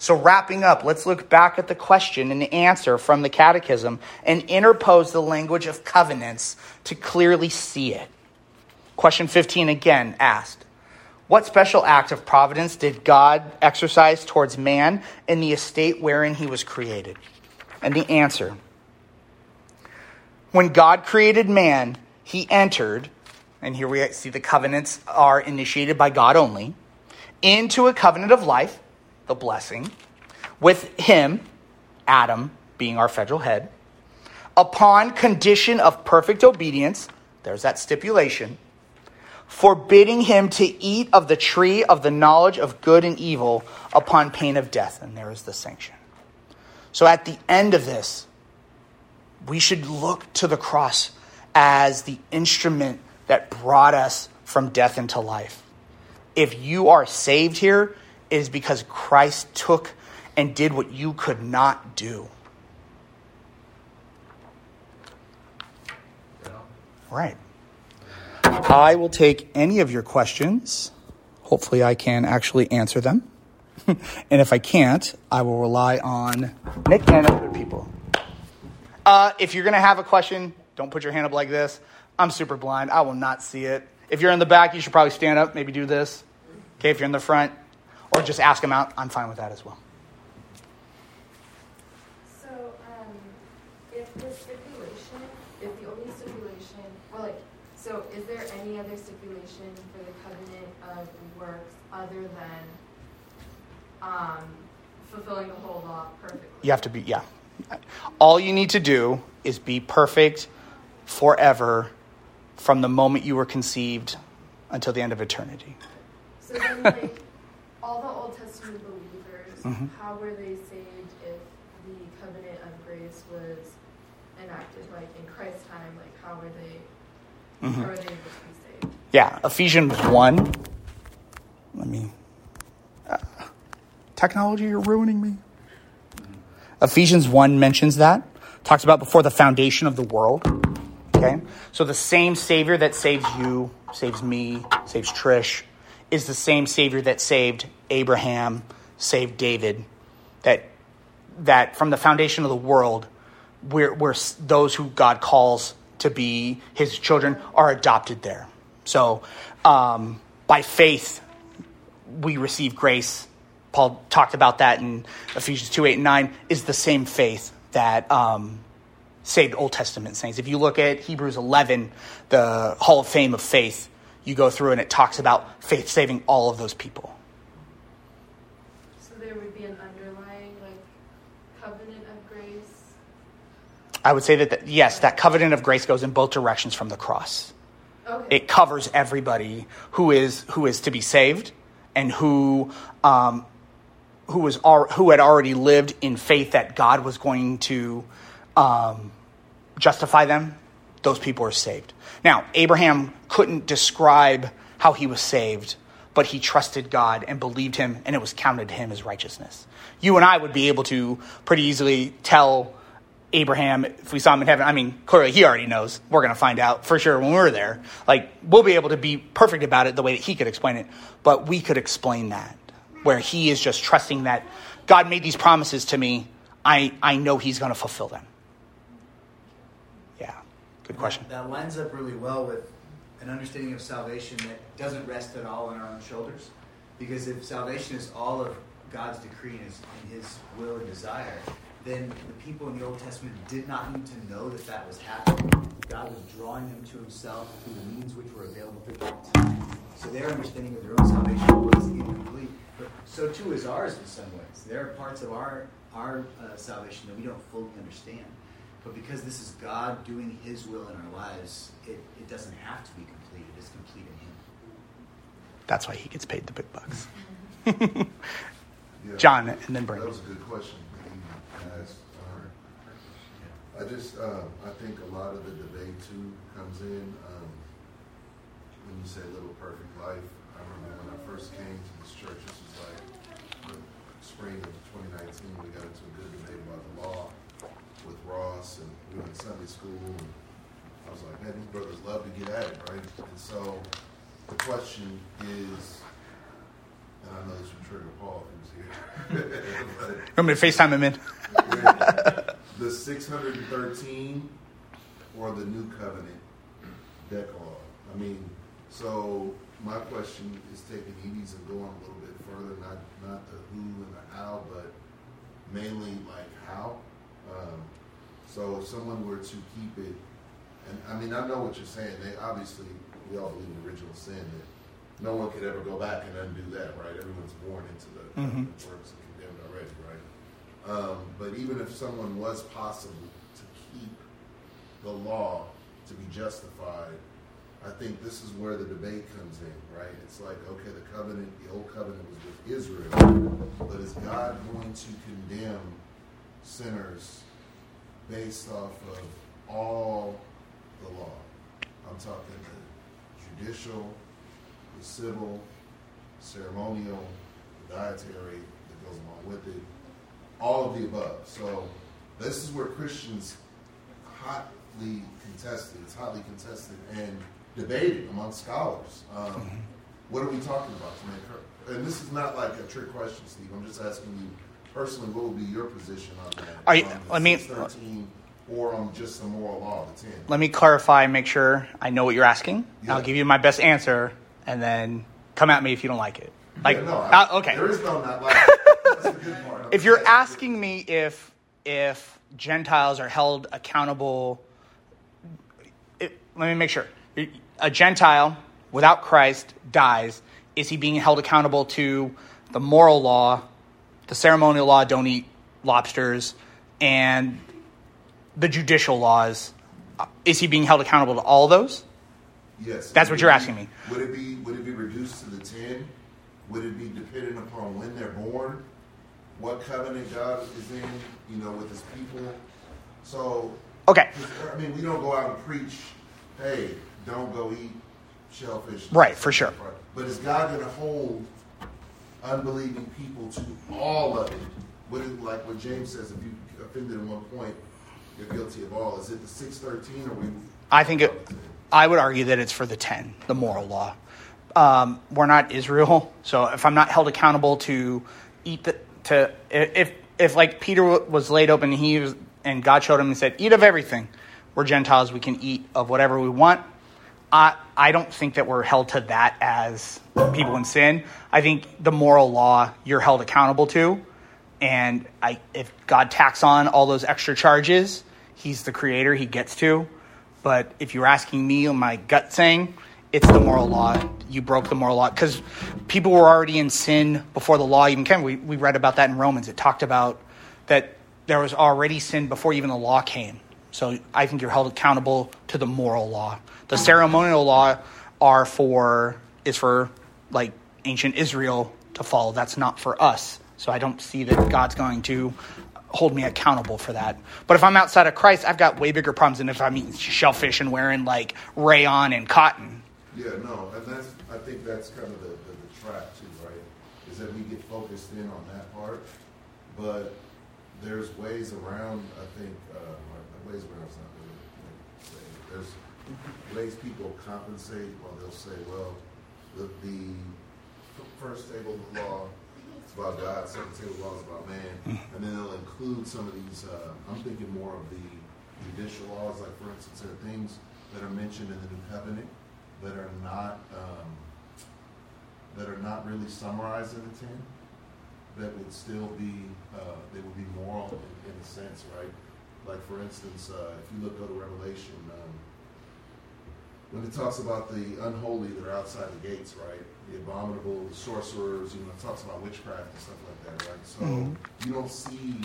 So, wrapping up, let's look back at the question and the answer from the Catechism and interpose the language of covenants to clearly see it. Question 15 again asked What special act of providence did God exercise towards man in the estate wherein he was created? And the answer When God created man, he entered, and here we see the covenants are initiated by God only, into a covenant of life the blessing, with him, Adam, being our federal head, upon condition of perfect obedience, there's that stipulation, forbidding him to eat of the tree of the knowledge of good and evil upon pain of death. And there is the sanction. So at the end of this, we should look to the cross as the instrument that brought us from death into life. If you are saved here, is because Christ took and did what you could not do. Right. I will take any of your questions. Hopefully, I can actually answer them. and if I can't, I will rely on Nick and other people. Uh, if you're going to have a question, don't put your hand up like this. I'm super blind. I will not see it. If you're in the back, you should probably stand up, maybe do this. Okay, if you're in the front, or just ask them out. I'm fine with that as well. So, um, if the stipulation, if the only stipulation, well, like, so is there any other stipulation for the covenant of works other than um, fulfilling the whole law perfectly? You have to be, yeah. All you need to do is be perfect forever from the moment you were conceived until the end of eternity. So then, like, all the Old Testament believers, mm-hmm. how were they saved if the covenant of grace was enacted like in Christ's time? Like how were they mm-hmm. how were they able to be saved? Yeah, Ephesians one. Let me uh, technology, you're ruining me. Ephesians 1 mentions that, talks about before the foundation of the world. Okay? So the same Savior that saves you, saves me, saves Trish, is the same Savior that saved Abraham, saved David, that, that from the foundation of the world, we're, we're those who God calls to be his children are adopted there. So um, by faith, we receive grace. Paul talked about that in Ephesians 2 8 and 9, is the same faith that um, saved Old Testament saints. If you look at Hebrews 11, the Hall of Fame of Faith, you go through and it talks about faith saving all of those people. So there would be an underlying like covenant of grace. I would say that, that yes, that covenant of grace goes in both directions from the cross. Okay. It covers everybody who is who is to be saved and who um, who was who had already lived in faith that God was going to um, justify them. Those people are saved. Now, Abraham couldn't describe how he was saved, but he trusted God and believed him, and it was counted to him as righteousness. You and I would be able to pretty easily tell Abraham if we saw him in heaven. I mean, clearly he already knows. We're going to find out for sure when we're there. Like, we'll be able to be perfect about it the way that he could explain it, but we could explain that where he is just trusting that God made these promises to me. I, I know he's going to fulfill them. Yeah, good question. That lines up really well with an understanding of salvation that doesn't rest at all on our own shoulders. Because if salvation is all of God's decree and his, and his will and desire, then the people in the Old Testament did not need to know that that was happening. God was drawing them to himself through the means which were available to them. So their understanding of their own salvation was incomplete. But so too is ours in some ways. There are parts of our, our uh, salvation that we don't fully understand. But because this is God doing His will in our lives, it, it doesn't have to be completed. It's complete in Him. That's why He gets paid the big bucks. Yeah. John, and then Brandon. That was a good question that you asked. Uh, I just, um, I think a lot of the debate too comes in um, when you say "little perfect life." I remember when I first came to this church. This was like the spring of 2019. We got into a good debate about the law with Ross, and we were in Sunday school. And I was like, man, these brothers love to get at it, right? And so the question is, and I know this would trigger Paul if he was here. want me to FaceTime him in? the 613 or the new covenant decalogue. I mean, so my question is taking Edie's and going a little bit further, not not the who and the how, but mainly like how. Um, so if someone were to keep it, and I mean, I know what you're saying. They obviously we all believe in original sin that no one could ever go back and undo that, right? Everyone's born into the Mhm. works and condemned already, right? Um, but even if someone was possible to keep the law to be justified, I think this is where the debate comes in, right? It's like, okay, the covenant, the old covenant was with Israel, but is God going to condemn sinners based off of all the law? I'm talking the judicial, the civil, ceremonial, the dietary that goes along with it, all of the above. So this is where Christians hotly contested. It's hotly contested and debated among scholars. Um, what are we talking about to make her? And this is not like a trick question, Steve. I'm just asking you personally. What would be your position on that? Are you- let me- 613 or on just the moral law, the ten? Let me clarify and make sure I know what you're asking. Yeah. I'll give you my best answer, and then come at me if you don't like it. Like, Yeah, no, I- okay. There is no not like. That's the good part. if you're asking me if if Gentiles are held accountable, it, let me make sure. A Gentile without Christ dies. Is he being held accountable to the moral law, the ceremonial law, don't eat lobsters, and the judicial laws? Is he being held accountable to all those? Yes. That's what you're be- asking me. Would it be would it be reduced to the ten? Would it be dependent upon when they're born? What covenant God is in, you know, with his people? So okay. I mean we don't go out and preach, hey, don't go eat shellfish. Right, for sure. But is God gonna hold unbelieving people to all of it? What is like what James says, if you offended at one point, you're guilty of all. Is it the six thirteen or we? I think it, I would argue that it's for the 10, the moral law. Um, we're not Israel, so if I'm not held accountable to eat the, to, if, if like Peter was laid open and he was, and God showed him and said, eat of everything. We're Gentiles, we can eat of whatever we want. I, I don't think that we're held to that as people in sin. I think the moral law you're held accountable to. And I, if God tacks on all those extra charges, he's the creator, he gets to. But if you're asking me, my gut saying, it's the moral law. You broke the moral law because people were already in sin before the law even came. We, we read about that in Romans. It talked about that there was already sin before even the law came. So I think you're held accountable to the moral law. The ceremonial law are for is for like ancient Israel to follow. That's not for us. So I don't see that God's going to hold me accountable for that. But if I'm outside of Christ, I've got way bigger problems than if I'm eating shellfish and wearing like rayon and cotton. Yeah, no, and that's I think that's kind of the, the, the trap too, right? Is that we get focused in on that part, but there's ways around. I think uh, ways around not really say. There's ways people compensate. Well, they'll say, well, the, the first table of the law is about God, second table of the law is about man, and then they'll include some of these. Uh, I'm thinking more of the judicial laws, like for instance, there are things that are mentioned in the New Covenant that are not um, that are not really summarized in the ten that would still be uh, they would be moral in, in, a sense, right? Like for instance, uh, if you look go to Revelation, um, when it talks about the unholy that are outside the gates, right? The abominable, the sorcerers, you know, it talks about witchcraft and stuff like that, right? So mm-hmm. you don't see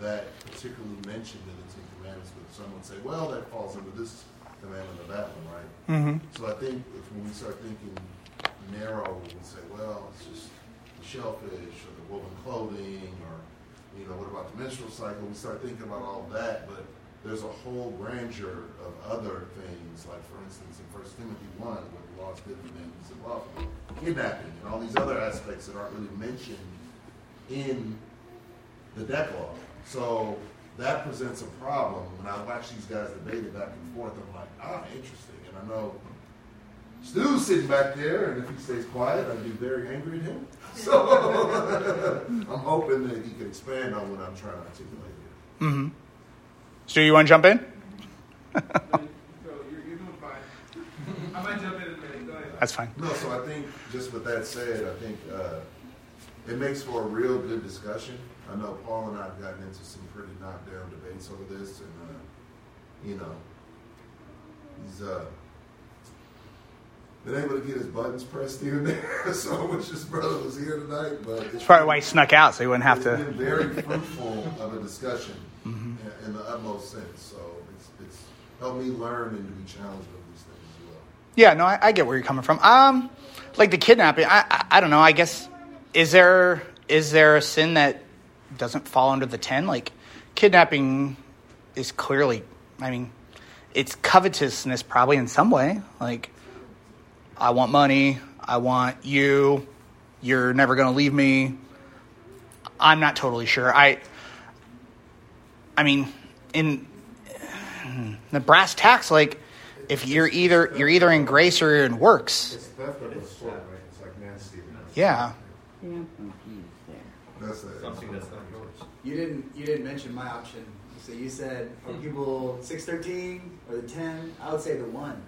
that particularly mentioned in the Ten Commandments, but someone say, well, that falls under this commandment or that one, right? Mm-hmm. So I think if when we start thinking narrow, we say, well, it's just the shellfish or the woven clothing or, you know, what about the menstrual cycle? We start thinking about all that, but there's a whole grandeur of other things, like for instance in 1 Timothy 1, where the law is good for men unlawful, kidnapping, and all these other aspects that aren't really mentioned in the Decalogue. So that presents a problem. When I watch these guys debate it back and forth, I'm like, ah, interesting. And I know Stu's sitting back there, and if he stays quiet, I'd be very angry at him. So I'm hoping that he can expand on what I'm trying to articulate here. Mm-hmm. Stu, you want to jump in? That's fine. No, so I think just with that said, I think uh, it makes for a real good discussion. I know Paul and I have gotten into some pretty knockdown debates over this, and uh, you know, he's uh, been able to get his buttons pressed here and there. so I wish his brother was here tonight, but it's probably why he snuck out, so he wouldn't have to. Been very fruitful of a discussion mm-hmm. in, in, the utmost sense. So it's, it's helped me learn and to be challenged with these things as well. Yeah, no, I, I get where you're coming from. Um, like the kidnapping, I, I, I don't know. I guess is there is there a sin that doesn't fall under the ten? Like kidnapping is clearly, I mean, it's covetousness probably in some way. Like I want money. I want you. You're never going to leave me. I'm not totally sure. I I mean, in the brass tacks, like if you're either you're either in grace or you're in works. It's theft That's something that's not yours. You didn't you didn't mention my option. So you said are hmm. people six thirteen or the ten? I would say the one.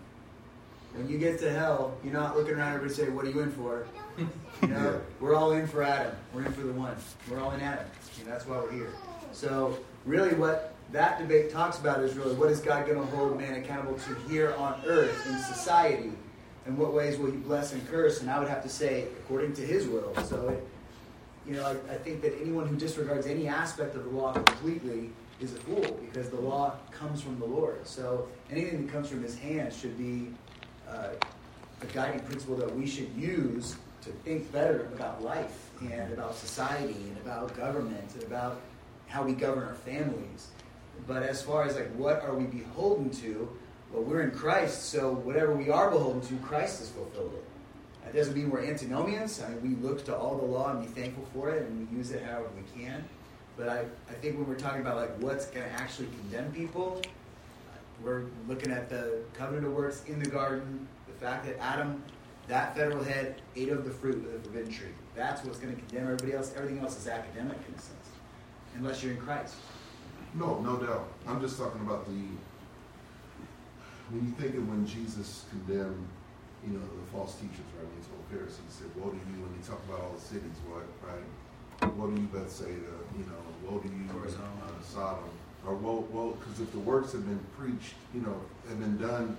When you get to hell, you're not looking around everybody say, "What are you in for?" You know, yeah. we're all in for Adam. We're in for the one. We're all in Adam. And that's why we're here. So really what that debate talks about is really what is God going to hold man accountable to here on earth in society? And what ways will he bless and curse? And I would have to say, according to his will. So, it, you know, I, I think that anyone who disregards any aspect of the law completely is a fool because the law comes from the Lord. So anything that comes from his hand should be uh, a guiding principle that we should use to think better about life and about society and about government and about how we govern our families. But as far as like what are we beholden to, well, we're in Christ, so whatever we are beholden to, Christ has fulfilled it. That doesn't mean we're antinomians. I mean, we look to all the law and be thankful for it, and we use it however we can. But I, I think when we're talking about like what's going to actually condemn people, we're looking at the covenant of works in the garden, the fact that Adam, that federal head, ate of the fruit of the forbidden tree. That's what's going to condemn everybody else. Everything else is academic in a sense, unless you're in Christ. No, no doubt. I'm just talking about the when you think of when Jesus condemned, you know, the false teachers, right? When he told Pharisees, he said, "Woe to you!" When he talked about all the cities, what, right? Woe to you, Bethsaida. You know, woe to you, Or Sodom. uh, Sodom. Or woe, woe, because if the works had been preached, you know, had been done,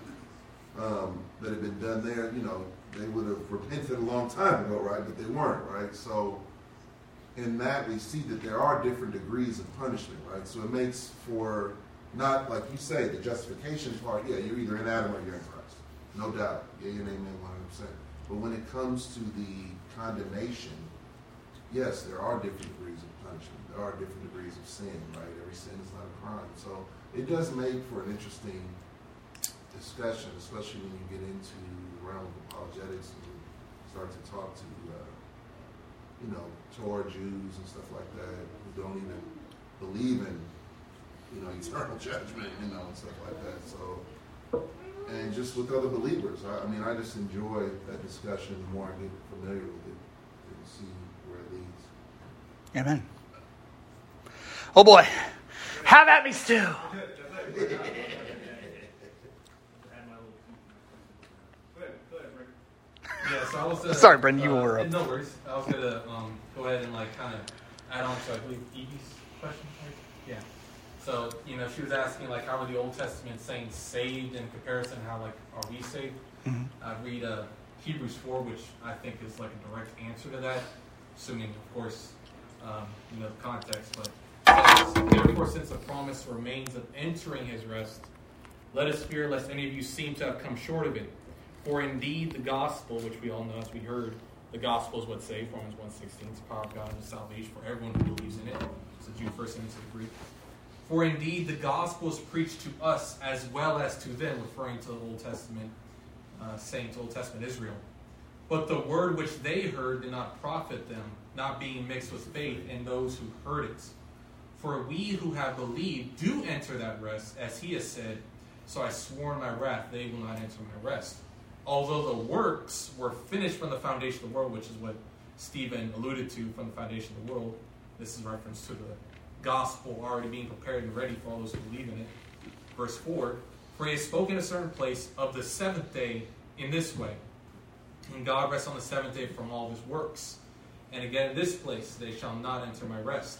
um, that had been done there, you know, they would have repented a long time ago, right? But they weren't, right? So in that we see that there are different degrees of punishment, right? So it makes for not like you say the justification part. Yeah, you're either in Adam or you're in Christ, no doubt. Yeah, hundred percent. But when it comes to the condemnation, yes, there are different degrees of punishment. There are different degrees of sin, right? Every sin is not a crime. So it does make for an interesting discussion, especially when you get into the realm of apologetics and start to talk to. Uh, you know, Torah Jews and stuff like that who don't even believe in, you know, eternal judgment, you know, and stuff like that. So, and just with other believers, I, I mean, I just enjoy that discussion the more I get familiar with it and see where it leads. Amen. Oh boy. Have at me, Stu. Yeah, so I was. Uh, Sorry, Brendan, you uh, were up. No worries. I was gonna um, go ahead and like kind of add on to I believe Evie's question. Right? So you know, she was asking like, how are the Old Testament saints saved in comparison? How like are we saved? Mhm. I read uh, Hebrews four, which I think is like a direct answer to that, assuming of course um, you know the context. But says, therefore, since a promise remains of entering His rest, let us fear lest any of you seem to have come short of it. For indeed the gospel, which we all know as we heard, the gospel is what saves, Romans 1.16, it's the power of God and salvation for everyone who believes in it. It's the Jew first and it's the Greek. For indeed the gospel is preached to us as well as to them, referring to the Old Testament uh, saints, Old Testament Israel. But the word which they heard did not profit them, not being mixed with faith in those who heard it. For we who have believed do enter that rest, as he has said, So I swore in my wrath, they will not enter my rest. Although the works were finished from the foundation of the world, which is what Stephen alluded to from the foundation of the world, this is reference to the gospel already being prepared and ready for all those who believe in it. Verse 4 For he has spoken a certain place of the seventh day in this way. And God rests on the seventh day from all his works. And again, in this place they shall not enter my rest.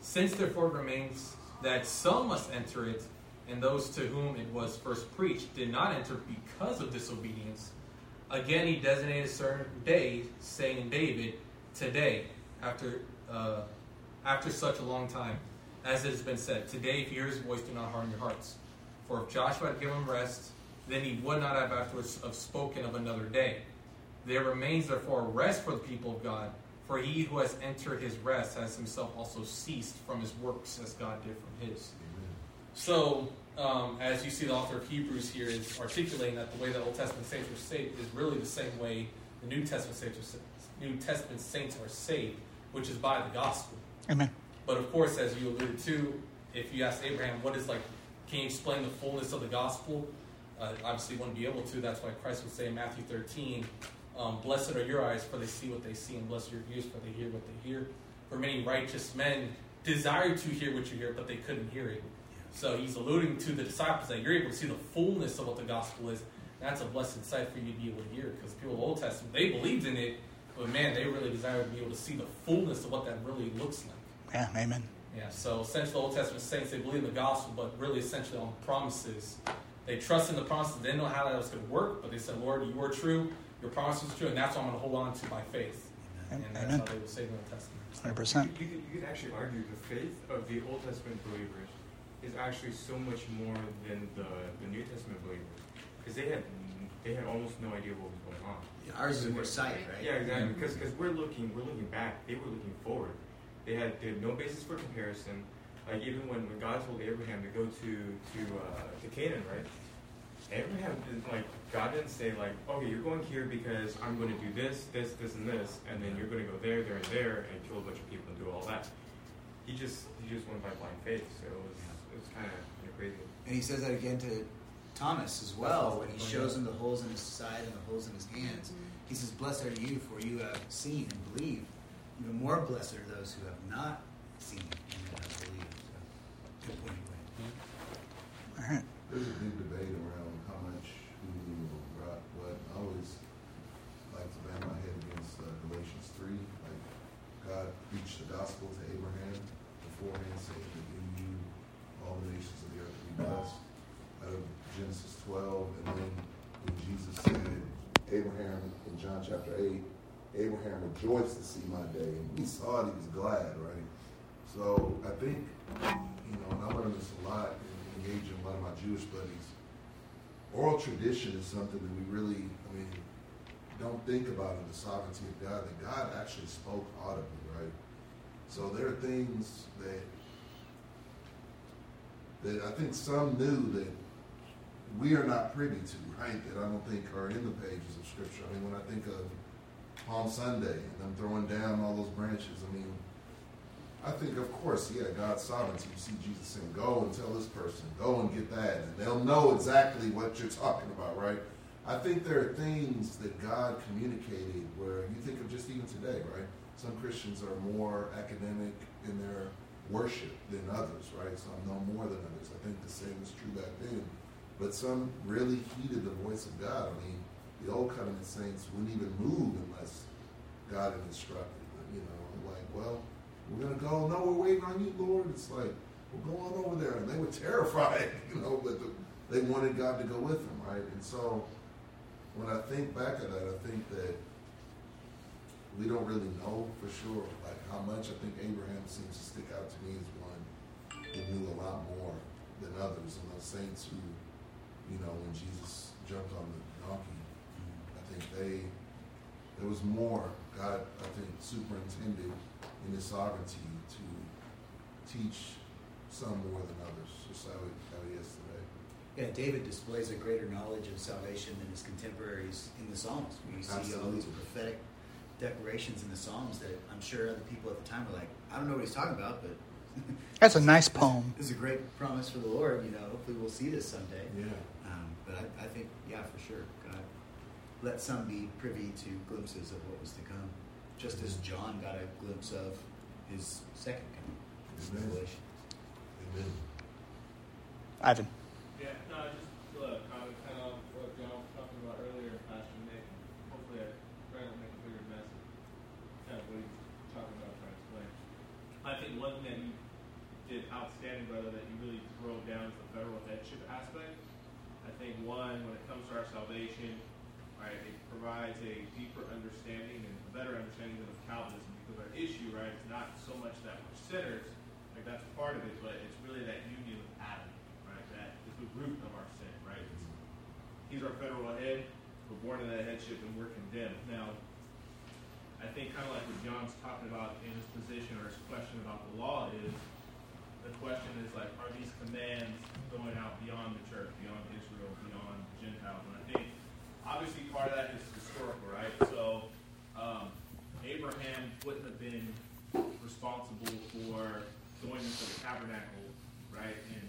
Since therefore remains that some must enter it, and those to whom it was first preached did not enter because of disobedience, again he designated a certain day, saying in David, Today, after, uh, after such a long time, as it has been said, Today if you hear his voice, do not harden your hearts. For if Joshua had given him rest, then he would not have afterwards have spoken of another day. There remains therefore a rest for the people of God, for he who has entered his rest has himself also ceased from his works as God did from his. So, um, as you see, the author of Hebrews here is articulating that the way the Old Testament saints were saved is really the same way the New Testament saints are, New Testament saints are saved, which is by the gospel. Amen. But of course, as you alluded to, if you ask Abraham, what is like, can you explain the fullness of the gospel? Uh, obviously, wouldn't be able to. That's why Christ would say in Matthew 13, um, Blessed are your eyes, for they see what they see, and blessed are your ears, for they hear what they hear. For many righteous men desired to hear what you hear, but they couldn't hear it. So he's alluding to the disciples that you're able to see the fullness of what the gospel is. That's a blessed sight for you to be able to hear, because people of the Old Testament, they believed in it, but man, they really desired to be able to see the fullness of what that really looks like. Yeah, amen. Yeah, so essentially, the Old Testament saints they believe in the gospel, but really essentially on promises. They trust in the promises. They didn't know how that was going to work, but they said, "Lord, you are true. Your promise is true, and that's what I'm going to hold on to by faith." And that's Amen. how they will save the Old Testament. Hundred percent. You could, you could actually argue the faith of the Old Testament believers is actually so much more than the, the New Testament believers because they had they had almost no idea what was going on. Ours is more sight, right? Yeah, exactly. Because because we're looking we're looking back. They were looking forward. They had, they had no basis for comparison. Like even when, when God told Abraham to go to to uh, to Canaan, right? Abraham didn't like God didn't say like, okay, you're going here because I'm going to do this, this, this, and this, and then you're going to go there, there, and there, and kill a bunch of people and do all that. he just he just went by blind faith. So it was it was kind of crazy. And he says that again to Thomas as well when he oh, shows him the holes in his side and the holes in his hands. Mm-hmm. He says, "Blessed are you, for you have seen and believed. Even more blessed are those who have not seen and have believed." So, good point. All right. There's a big debate around how much who brought what. I always like to bang my head against uh, Galatians 3. Like, God preached the gospel to Abraham beforehand, saying that in you all the nations of the earth will be blessed. Out of Genesis 12, and then when Jesus said, Abraham in John chapter 8, Abraham rejoiced to see my day. And he saw it, he was glad, right? So I think, you know, and I learned this a lot engage in a lot of my Jewish buddies. Oral tradition is something that we really, I mean, don't think about in the sovereignty of God, that God actually spoke audibly, right? So there are things that that I think some knew that we are not privy to, right? That I don't think are in the pages of Scripture. I mean, when I think of Palm Sunday and them throwing down all those branches, I mean, I think, of course, yeah, God's sovereignty. You see Jesus saying, go and tell this person, go and get that. And they'll know exactly what you're talking about, right? I think there are things that God communicated where you think of just even today, right? Some Christians are more academic in their worship than others, right? Some know more than others. I think the same is true back then. But some really heeded the voice of God. I mean, the old covenant saints wouldn't even move unless God had instructed them. You know, like, well, we're going to go. No, we're waiting on you, Lord. It's like, we're going over there. And they were terrified, you know, but the, they wanted God to go with them, right? And so when I think back at that, I think that we don't really know for sure, like how much. I think Abraham seems to stick out to me as one who knew a lot more than others. And those saints who, you know, when Jesus jumped on the donkey, mm-hmm. I think they, there was more. God, I think, superintended in his sovereignty to teach some more than others, just how, how he is today. Yeah, David displays a greater knowledge of salvation than his contemporaries in the Psalms. We see Absolutely. all these prophetic declarations in the Psalms that I'm sure other people at the time were like, I don't know what he's talking about, but that's a nice poem. This is a great promise for the Lord. You know, hopefully we'll see this someday. Yeah. But I, I, think, yeah, for sure, God let some be privy to glimpses of what was to come, just as John got a glimpse of his second coming, his Amen. revelation. Amen. Ivan. Yeah, no, just uh, comment kind of what John was talking about earlier, Pastor Nick. Hopefully, I try to make a bigger message. Kind of what he's talking about, trying to explain. I think one thing that you did outstanding, brother, that you really drove down is the federal headship aspect. One, when it comes to our salvation, right, it provides a deeper understanding and a better understanding of Calvinism because our issue, right, is not so much that we're sinners, like that's part of it, but it's really that union with Adam, right? That is the root of our sin, right? It's, he's our federal head, we're born in that headship, and we're condemned. Now, I think kind of like what John's talking about in his position or his question about the law is, the question is like, are these commands going out beyond the church, beyond Gentiles? And I think obviously part of that is historical, right? So um, Abraham wouldn't have been responsible for going into the tabernacle, right, and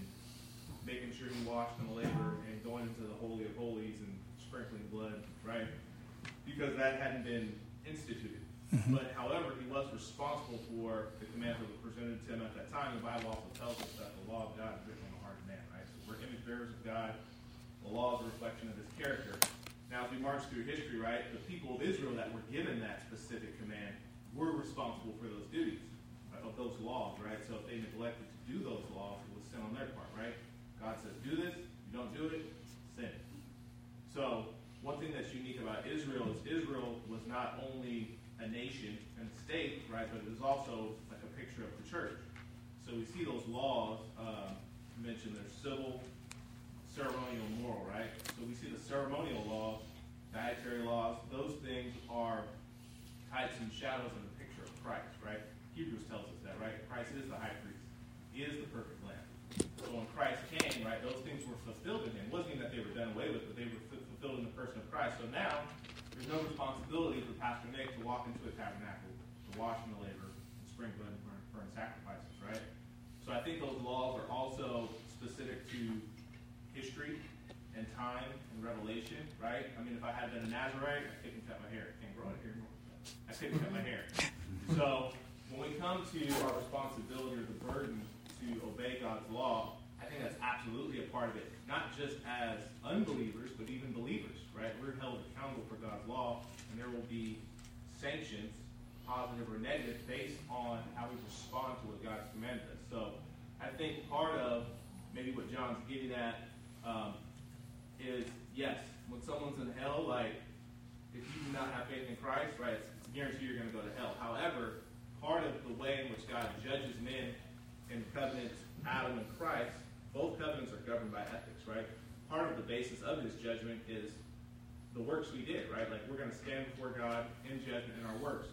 making sure he washed in the laver and going into the Holy of Holies and sprinkling blood, right, because that hadn't been instituted. Mm-hmm. But however, he was responsible for the commands that were presented to him at that time. The Bible also tells us that the law of God is written on the heart of man, right? So we're image bearers of God. The law is a reflection of his character. Now, as we march through history, right, the people of Israel that were given that specific command were responsible for those duties right, of those laws, right? So if they neglected to do those laws, it was sin on their part, right? God says, do this, you don't do it, sin. So one thing that's unique about Israel is Israel was not only a nation and a state, right, but it was also like a picture of the church. So we see those laws uh, mentioned. There's civil, ceremonial moral, right? So we see the ceremonial laws, dietary laws, those things are types and shadows of the picture of Christ, right? Hebrews tells us that, right? Christ is the high priest. He is the perfect lamb. So when Christ came, right, those things were fulfilled in him. It wasn't even that they were done away with, but they were fulfilled in the person of Christ. So now, there's no responsibility for Pastor Nick to walk into a tabernacle, to wash in the laver, and sprinkle and burn, burn sacrifices, right? So I think those laws are also specific to history and time and revelation, right? I mean, if I had been a Nazarite, I couldn't cut my hair. I can't grow it here anymore. I couldn't cut my hair. So when we come to our responsibility or the burden to obey God's law, I think that's absolutely a part of it. Not just as unbelievers, but even believers, right? We're held accountable for God's law, and there will be sanctions, positive or negative, based on how we respond to what God's commanded us. So I think part of maybe what John's getting at um, is yes, when someone's in hell, like if you do not have faith in Christ, right, it's, it's guaranteed you're going to go to hell. However, part of the way in which God judges men in covenants Adam and Christ, both covenants are governed by ethics, right? Part of the basis of his judgment is the works we did, right? Like we're going to stand before God in judgment in our works.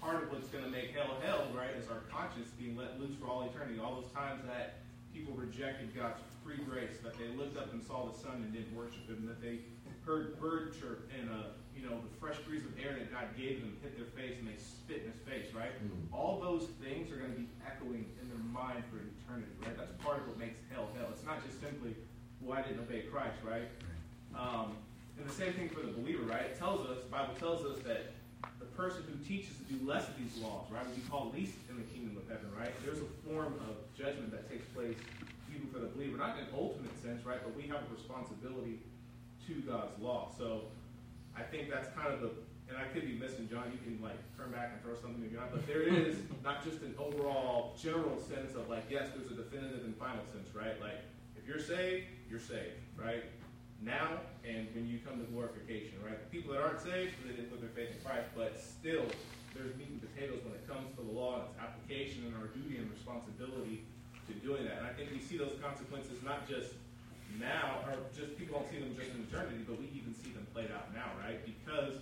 Part of what's going to make hell hell, right, is our conscience being let loose for all eternity. All those times that people rejected God's free grace, that they looked up and saw the sun and didn't worship Him, that they heard bird chirp and uh, you know the fresh breeze of air that God gave them hit their face and they spit in His face, right? Mm. All those things are going to be echoing in their mind for eternity, right? That's part of what makes hell hell. It's not just simply, well, I didn't obey Christ, right? Um, and the same thing for the believer, right? It tells us, the Bible tells us that person who teaches to do less of these laws, right, will be called least in the kingdom of heaven, right? There's a form of judgment that takes place even for the believer, not in an ultimate sense, right? But we have a responsibility to God's law. So I think that's kind of the, and I could be missing, John, you can like turn back and throw something to John, but there is not just an overall general sense of like, yes, there's a definitive and final sense, right? Like, if you're saved, you're saved, right? Now and when you come to glorification, right? The people that aren't saved, they didn't put their faith in Christ, but still, there's meat and potatoes when it comes to the law and its application and our duty and responsibility to doing that. And I think we see those consequences not just now, or just people don't see them just in eternity, but we even see them played out now, right? Because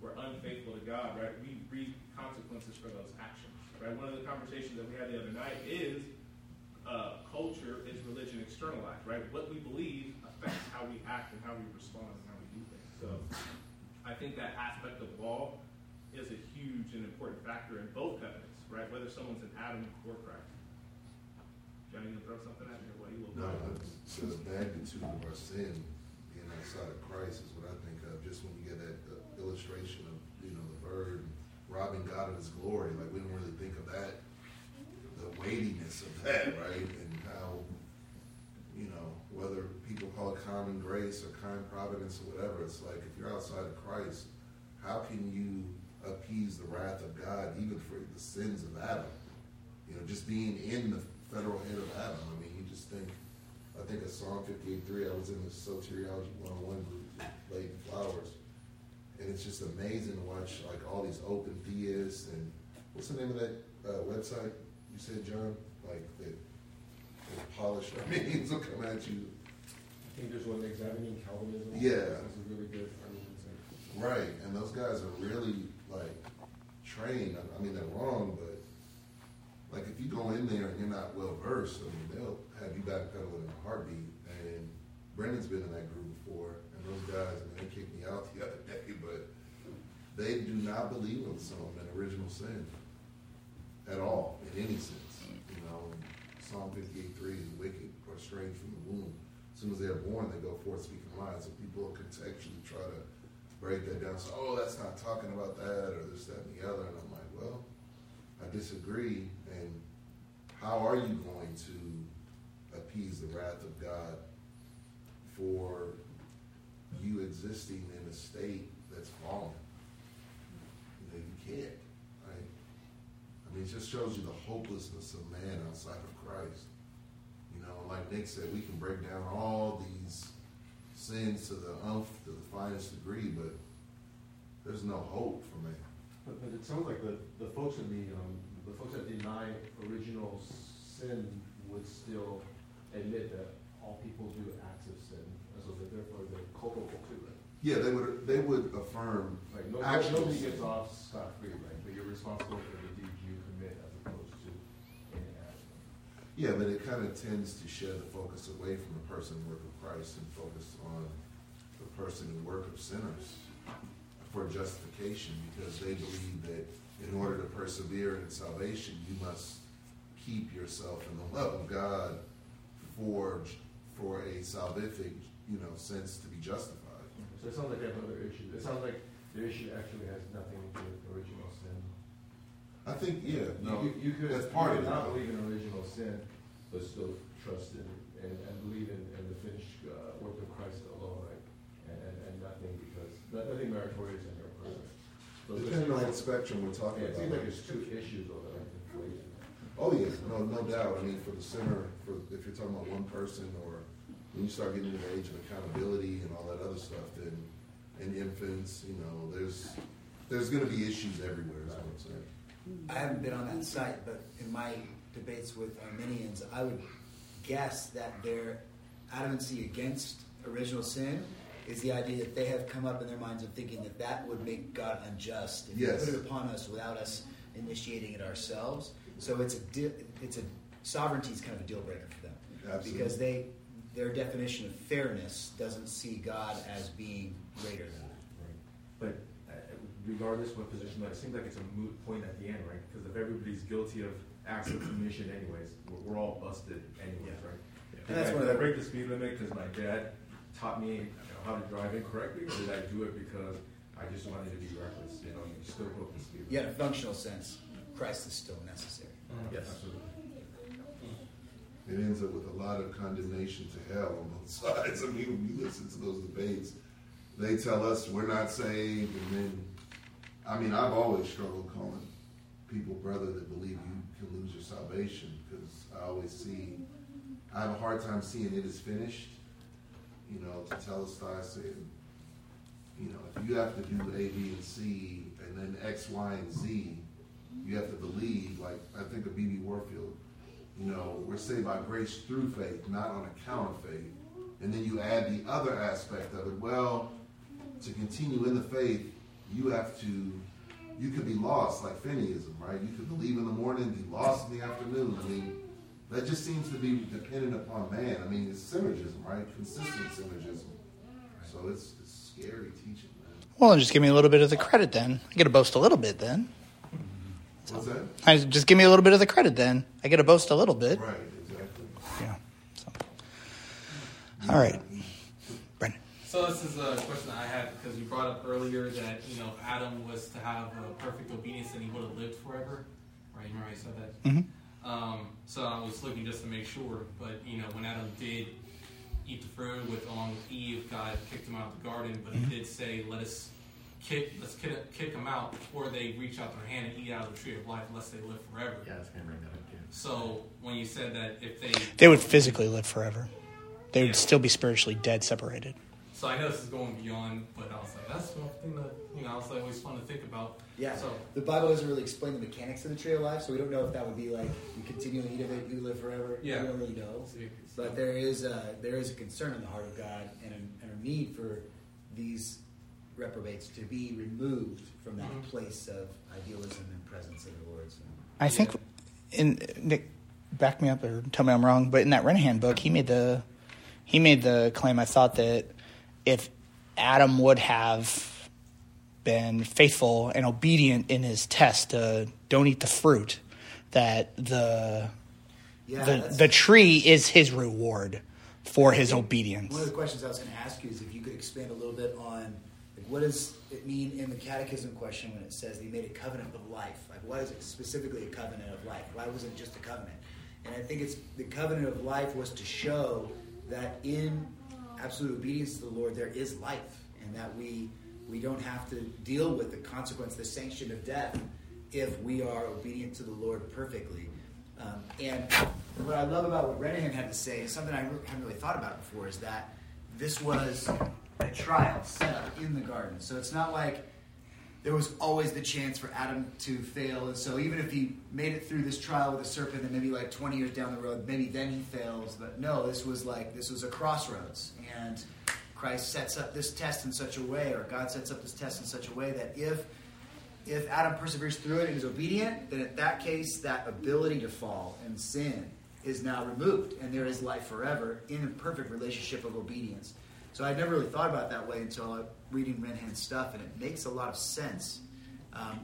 we're unfaithful to God, right? We reap consequences for those actions, right? One of the conversations that we had the other night is uh, culture is religion externalized, right? What we believe affects how we act and how we respond and how we do things. So I think that aspect of law is a huge and important factor in both covenants, right? Whether someone's an Adam or Christ. Johnny, you throw something at me or what? You look No, it's the magnitude of our sin being outside of Christ is what I think of. Just when you get that uh, illustration of you know the bird robbing God of His glory, like we don't really think of that, the weightiness of that, right? And how you know whether people call it common grace or kind providence or whatever. It's like if you're outside of Christ, how can you appease the wrath of God even for the sins of Adam? You know, just being in the federal head of Adam. I mean, you just think, I think of Psalm 58.3, I was in the Soteriology 101 group Leighton Flowers, and it's just amazing to watch like all these open theists and what's the name of that uh, website you said, John? Like that, that polished Arminians will come at you. I think there's one examining Calvinism. Yeah. This is really good. I mean, it's like, Right, and those guys are really like trained. I- mean, they're wrong, but like if you go in there and you're not well versed, I mean, they'll have you backpedaling in a heartbeat. And Brendan's been in that group before, and those guys, mean, they kicked me out the other day, but they do not believe in some of in original sin at all, in any sense. Psalm 58 3 the wicked are strange from the womb. As soon as they're born, they go forth speaking lies. So people contextually try to break that down. So, oh, that's not talking about that, or this, that, and the other. And I'm like, well, I disagree. And how are you going to appease the wrath of God for you existing in a state that's fallen? You know, you can't? I mean, it just shows you the hopelessness of man outside of Christ. You know, like Nick said, we can break down all these sins to the umph, to the finest degree, but there's no hope for man. but, but it sounds like the, the folks in the, um, the folks that deny original sin would still admit that all people do acts of sin, and so that therefore they're culpable too, right? Yeah, they would they would affirm Like, no, actual nobody sin. gets off scot-free, right? But you're responsible for the deeds you commit as opposed to any act. Yeah, but it kind of tends to shed the focus away from the person and work of Christ and focus on the person and work of sinners for justification because they believe that in order to persevere in salvation, you must keep yourself in the love of God for for a salvific, you know, sense to be justified. So it sounds like they have other issues. It sounds like the issue actually has nothing to do with original sin. I think, yeah, no, you, you could that's part you of could it. not believe in original sin, but still trust in and, and believe in, in the finished uh, work of Christ alone, right? And, and, and nothing because nothing meritorious in your person. So Depending on what spectrum we're talking Yeah, it seems like there's two issues are conflated. Oh, yeah, no, no doubt. I mean, for the sinner, for, if you're talking about one person or when you start getting to the age of accountability and all that other stuff, then, and infants, you know, there's, there's gonna be issues everywhere, is what I'm saying. I haven't been on that site, but in my debates with Arminians, I would guess that their adamancy against original sin is the idea that they have come up in their minds of thinking that that would make God unjust if Yes. He put it upon us without us initiating it ourselves. So it's a di- it's a sovereignty is kind of a deal breaker for them Absolutely. because they their definition of fairness doesn't see God as being greater than. That. But regardless of what position, it seems like it's a moot point at the end, right? Because if everybody's guilty of acts of commission anyways, we're, we're all busted anyways, Yeah. right? And that's Did one I of the- break the speed limit because my dad taught me you know, how to drive incorrectly, or did I do it because I just wanted to be reckless? You know, you still broke the speed limit. Yet, in a functional sense, Christ is still necessary. Mm-hmm. Yes, absolutely. It ends up with a lot of condemnation to hell on both sides. I mean, when you listen to those debates, they tell us we're not saved, and then, I mean, I've always struggled calling people brother that believe you can lose your salvation because I always see, I have a hard time seeing it is finished. You know, to tell us I said, you know, if you have to do A, B, and C, and then X, Y, and Z, you have to believe, like I think of B.B. Warfield, you know, we're saved by grace through faith, not on account of faith. And then you add the other aspect of it. Well, to continue in the faith, you have to, you could be lost, like Finneyism, right? You could believe in the morning, be lost in the afternoon. I mean, that just seems to be dependent upon man. I mean, it's synergism, right? Consistent synergism. So it's, it's scary teaching, man. Well, just give me a little bit of the credit then. I get to boast a little bit then. What's that? I, just give me a little bit of the credit then. I get to boast a little bit. Right, exactly. Yeah. So. All right. Brendan. So this is a question I had because you brought up earlier that you know Adam was to have a perfect obedience and he would have lived forever, right? You remember I said that. Mhm. Um, so I was looking just to make sure, but you know when Adam did eat the fruit with along with Eve, God kicked him out of the garden, but He did say, "Let us kick, let's kick, kick them out before they reach out their hand and eat out of the tree of life, lest they live forever." Yeah, I was gonna bring that up too. So when you said that if they They would physically live forever. They would Yeah. still be spiritually dead, separated. So I know this is going beyond, but I was like, that's one thing that you know, I was like always fun to think about. Yeah. So The Bible doesn't really explain the mechanics of the tree of life, so we don't know if that would be like you continually eat of it, you live forever. Yeah. We don't really know. But there is a, there is a concern in the heart of God and a, and a need for these reprobates to be removed from that Mhm. place of idealism and presence of the Lord. So. I think, in Nick, back me up or tell me I'm wrong, but in that Renihan book, he made the he made the claim. I thought that if Adam would have been faithful and obedient in his test, to don't eat the fruit, that the Yeah, the the tree is his reward for his obedience. One of the questions I was going to ask you is if you could expand a little bit on like, what does it mean in the catechism question when it says they made a covenant of life? Like, why is it specifically a covenant of life? Why wasn't it just a covenant? And I think it's the covenant of life was to show that in absolute obedience to the Lord there is life, and that we we don't have to deal with the consequence, the sanction of death, if we are obedient to the Lord perfectly. Um, and what I love about what Renihan had to say is something I re- haven't really thought about before is that this was a trial set up in the garden. So it's not like there was always the chance for Adam to fail. And so even if he made it through this trial with a serpent, then maybe like 20 years down the road, maybe then he fails. But no, this was like, this was a crossroads. And Christ sets up this test in such a way, or God sets up this test in such a way that if if Adam perseveres through it and is obedient, then in that case, that ability to fall and sin is now removed, and there is life forever in a perfect relationship of obedience. So I'd never really thought about it that way until I reading Renihan's stuff, and it makes a lot of sense. Um,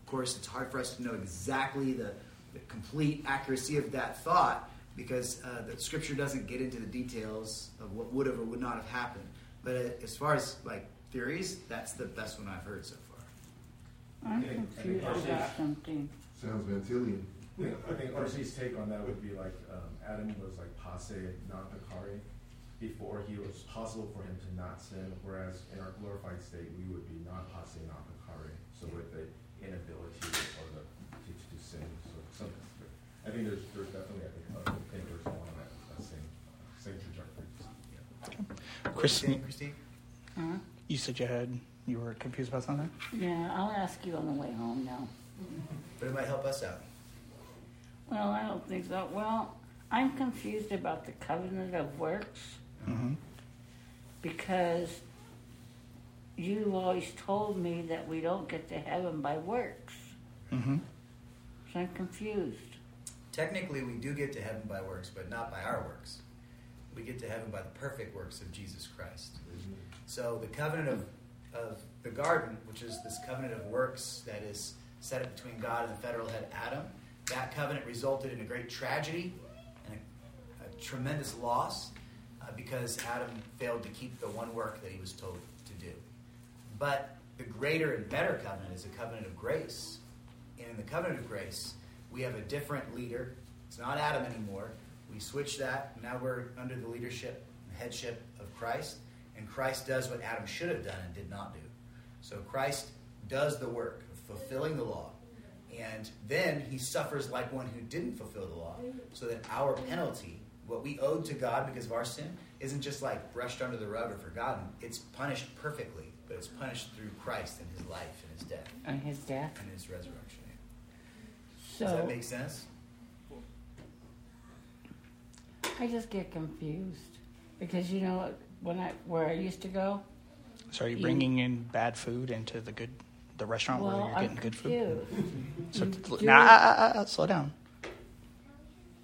of course, it's hard for us to know exactly the the complete accuracy of that thought because uh, the scripture doesn't get into the details of what would have or would not have happened. But uh, as far as like theories, that's the best one I've heard so far. I'm I think- I think confused about something. Sounds Van Tillian. Yeah, I think RC's take on that would be like um, Adam was like posse, not peccare. Before he was possible for him to not sin, whereas in our glorified state we would be not posse, not peccare. So with the inability or the to, to sin. So some, I think there's there's definitely I think other thinkers along that, that same same trajectory. What Chris- you saying, Christine? Huh? You said you had you were confused about something. Yeah, I'll ask you on the way home now. But it might help us out. Well, I don't think so. Well, I'm confused about the covenant of works Mm-hmm. because you always told me that we don't get to heaven by works. Mm-hmm. So I'm confused. Technically, we do get to heaven by works, but not by our works. We get to heaven by the perfect works of Jesus Christ. So the covenant of, of the garden, which is this covenant of works that is set up between God and the federal head Adam, that covenant resulted in a great tragedy and a, a tremendous loss Uh, because Adam failed to keep the one work that he was told to do. But the greater and better covenant is a covenant of grace. And in the covenant of grace, we have a different leader. It's not Adam anymore. We switch that. Now we're under the leadership and headship of Christ. And Christ does what Adam should have done and did not do. So Christ does the work of fulfilling the law. And then he suffers like one who didn't fulfill the law. So that our penalty, what we owed to God because of our sin, isn't just like brushed under the rug or forgotten. It's punished perfectly, but it's punished through Christ and his life and his death And his death. and his resurrection. So Does that make sense? I just get confused because you know when I where I used to go. So are you You- bringing in bad food into the good the restaurant where you're I'm getting good food? confused. So You t- do nah, it- uh, uh, uh, slow down.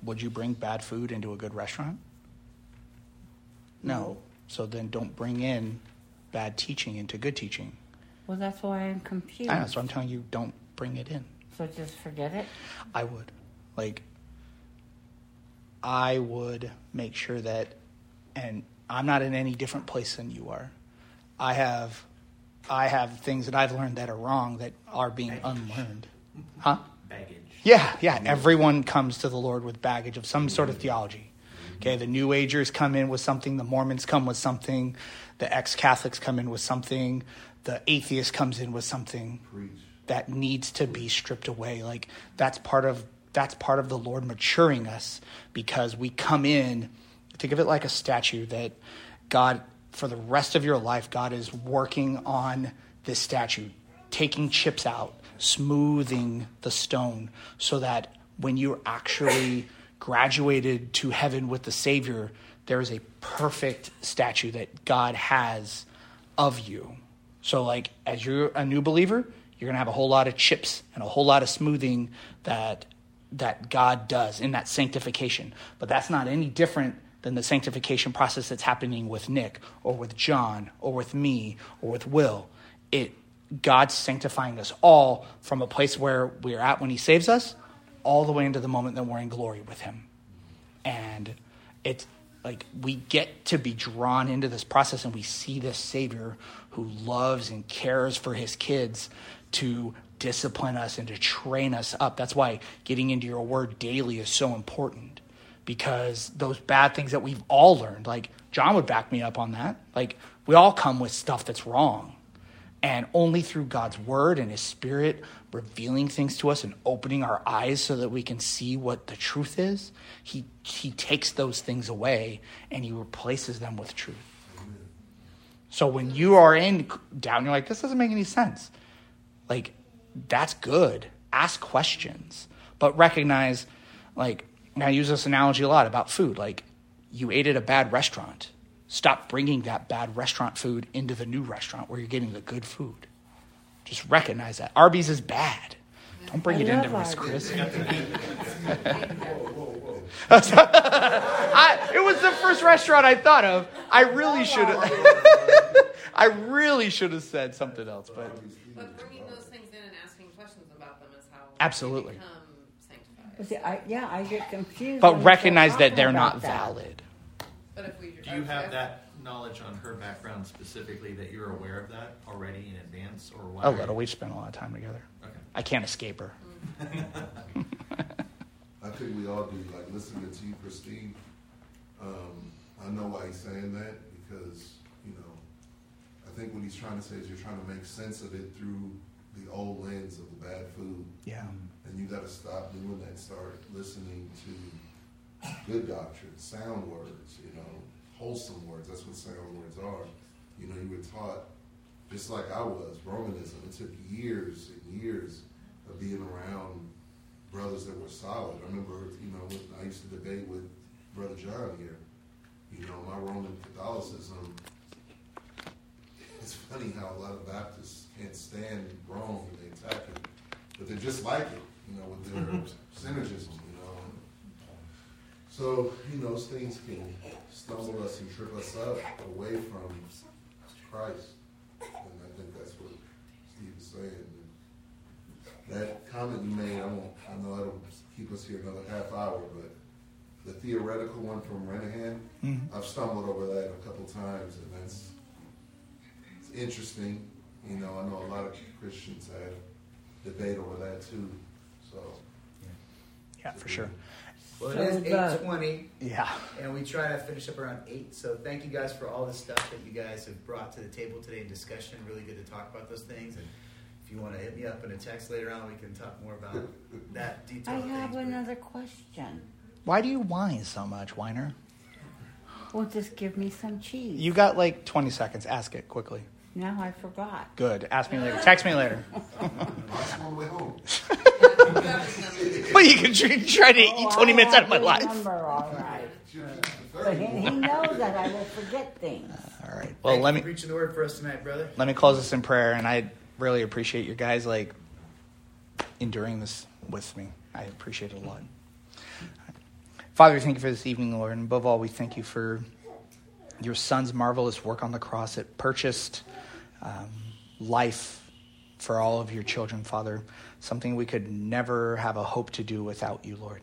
Would you bring bad food into a good restaurant? No. So then don't bring in bad teaching into good teaching. Well, that's why I'm confused. I know, so I'm telling you, don't bring it in. So just forget it. I would. Like, I would make sure that, and I'm not in any different place than you are. I have, I have things that I've learned that are wrong that are being unlearned. Huh? Yeah, yeah. Everyone comes to the Lord with baggage of some sort of theology. Okay, the New Agers come in with something, the Mormons come with something, the ex Catholics come in with something, the atheist comes in with something that needs to be stripped away. Like that's part of that's part of the Lord maturing us because we come in. Think of it like a statue that God, for the rest of your life, God is working on this statue, taking chips out, smoothing the stone, so that when you're actually graduated to heaven with the Savior, there is a perfect statue that God has of you. So, like, as you're a new believer, you're gonna have a whole lot of chips and a whole lot of smoothing that that God does in that sanctification. But that's not any different than the sanctification process that's happening with Nick or with John or with me or with Will. It God's sanctifying us all from a place where we're at when He saves us, all the way into the moment that we're in glory with Him. And it's like we get to be drawn into this process and we see this Savior who loves and cares for His kids to discipline us and to train us up. That's why getting into your word daily is so important because those bad things that we've all learned, like John would back me up on that. Like we all come with stuff that's wrong. And only through God's word and his spirit revealing things to us and opening our eyes so that we can see what the truth is, he, he takes those things away and he replaces them with truth. So when you are in down, you're like, this doesn't make any sense. Like, that's good. Ask questions, but recognize, like, and I use this analogy a lot about food. Like, you ate at a bad restaurant. Stop bringing that bad restaurant food into the new restaurant where you're getting the good food. Just recognize that. Arby's is bad. Don't bring I it into love Miss Chris. I, it was the first restaurant I thought of. I really should have. I really should have said something else, but But bringing those things in and asking questions about them is how Absolutely. they become sanctified. But see, I, yeah, I get confused. but when we start recognize that they're not that. valid. But if we. Do you have that knowledge on her background specifically that you're aware of that already in advance, or why? A little. We've spent a lot of time together. Okay. I can't escape her. I think we all do, like listening to you, Christine. Um, I know why he's saying that because, you know, I think what he's trying to say is you're trying to make sense of it through the old lens of the bad food. Yeah. And you got to stop doing that. And start listening to good doctrine, sound words, you know, wholesome words. That's what sound words are. You know, you were taught, just like I was, Romanism. It took years and years of being around brothers that were solid. I remember, you know, when I used to debate with Brother John here. You know, my Roman Catholicism. It's funny how a lot of Baptists can't stand Rome and they attack it, but they're just like it, you know, with their synergism. So, you know, those things can stumble us and trip us up away from Christ. And I think that's what Steve is saying. That comment you made, I won't, I know that'll keep us here another half hour, but the theoretical one from Renihan, Mhm. I've stumbled over that a couple times, and that's it's interesting. You know, I know a lot of Christians have debate over that too. So, Yeah, for sure. Well, it is 820. Yeah. and we try to finish up around eight. So thank you guys for all the stuff that you guys have brought to the table today in discussion. Really good to talk about those things. And if you want to hit me up in a text later on, we can talk more about that detail. I have things. another question. Why do you whine so much, whiner? Well, just give me some cheese. You got like 20 seconds. Ask it quickly. Now I forgot. Good. Ask me later. Text me later. I'm on the way home. But you can try, try to Oh, eat 20 I minutes out of my life. Number, all right. But he, he knows that I will forget things. All right. Well, Thank let me for preaching the word for us tonight, brother. let me close this in prayer, and I really appreciate you guys like enduring this with me. I appreciate it a lot. Father, we thank you for this evening, Lord, and above all, we thank you for your Son's marvelous work on the cross. It purchased um, life for all of your children, Father. Something we could never have a hope to do without you, Lord.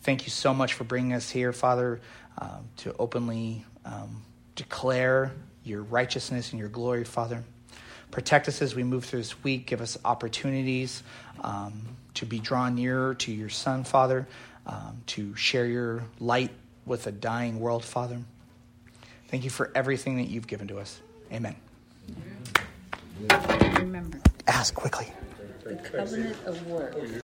Thank you so much for bringing us here, Father, um, to openly um, declare your righteousness and your glory, Father. Protect us as we move through this week. Give us opportunities um, to be drawn nearer to your Son, Father, um, to share your light with a dying world, Father. Thank you for everything that you've given to us. Amen. Remember, Ask quickly. The covenant of works.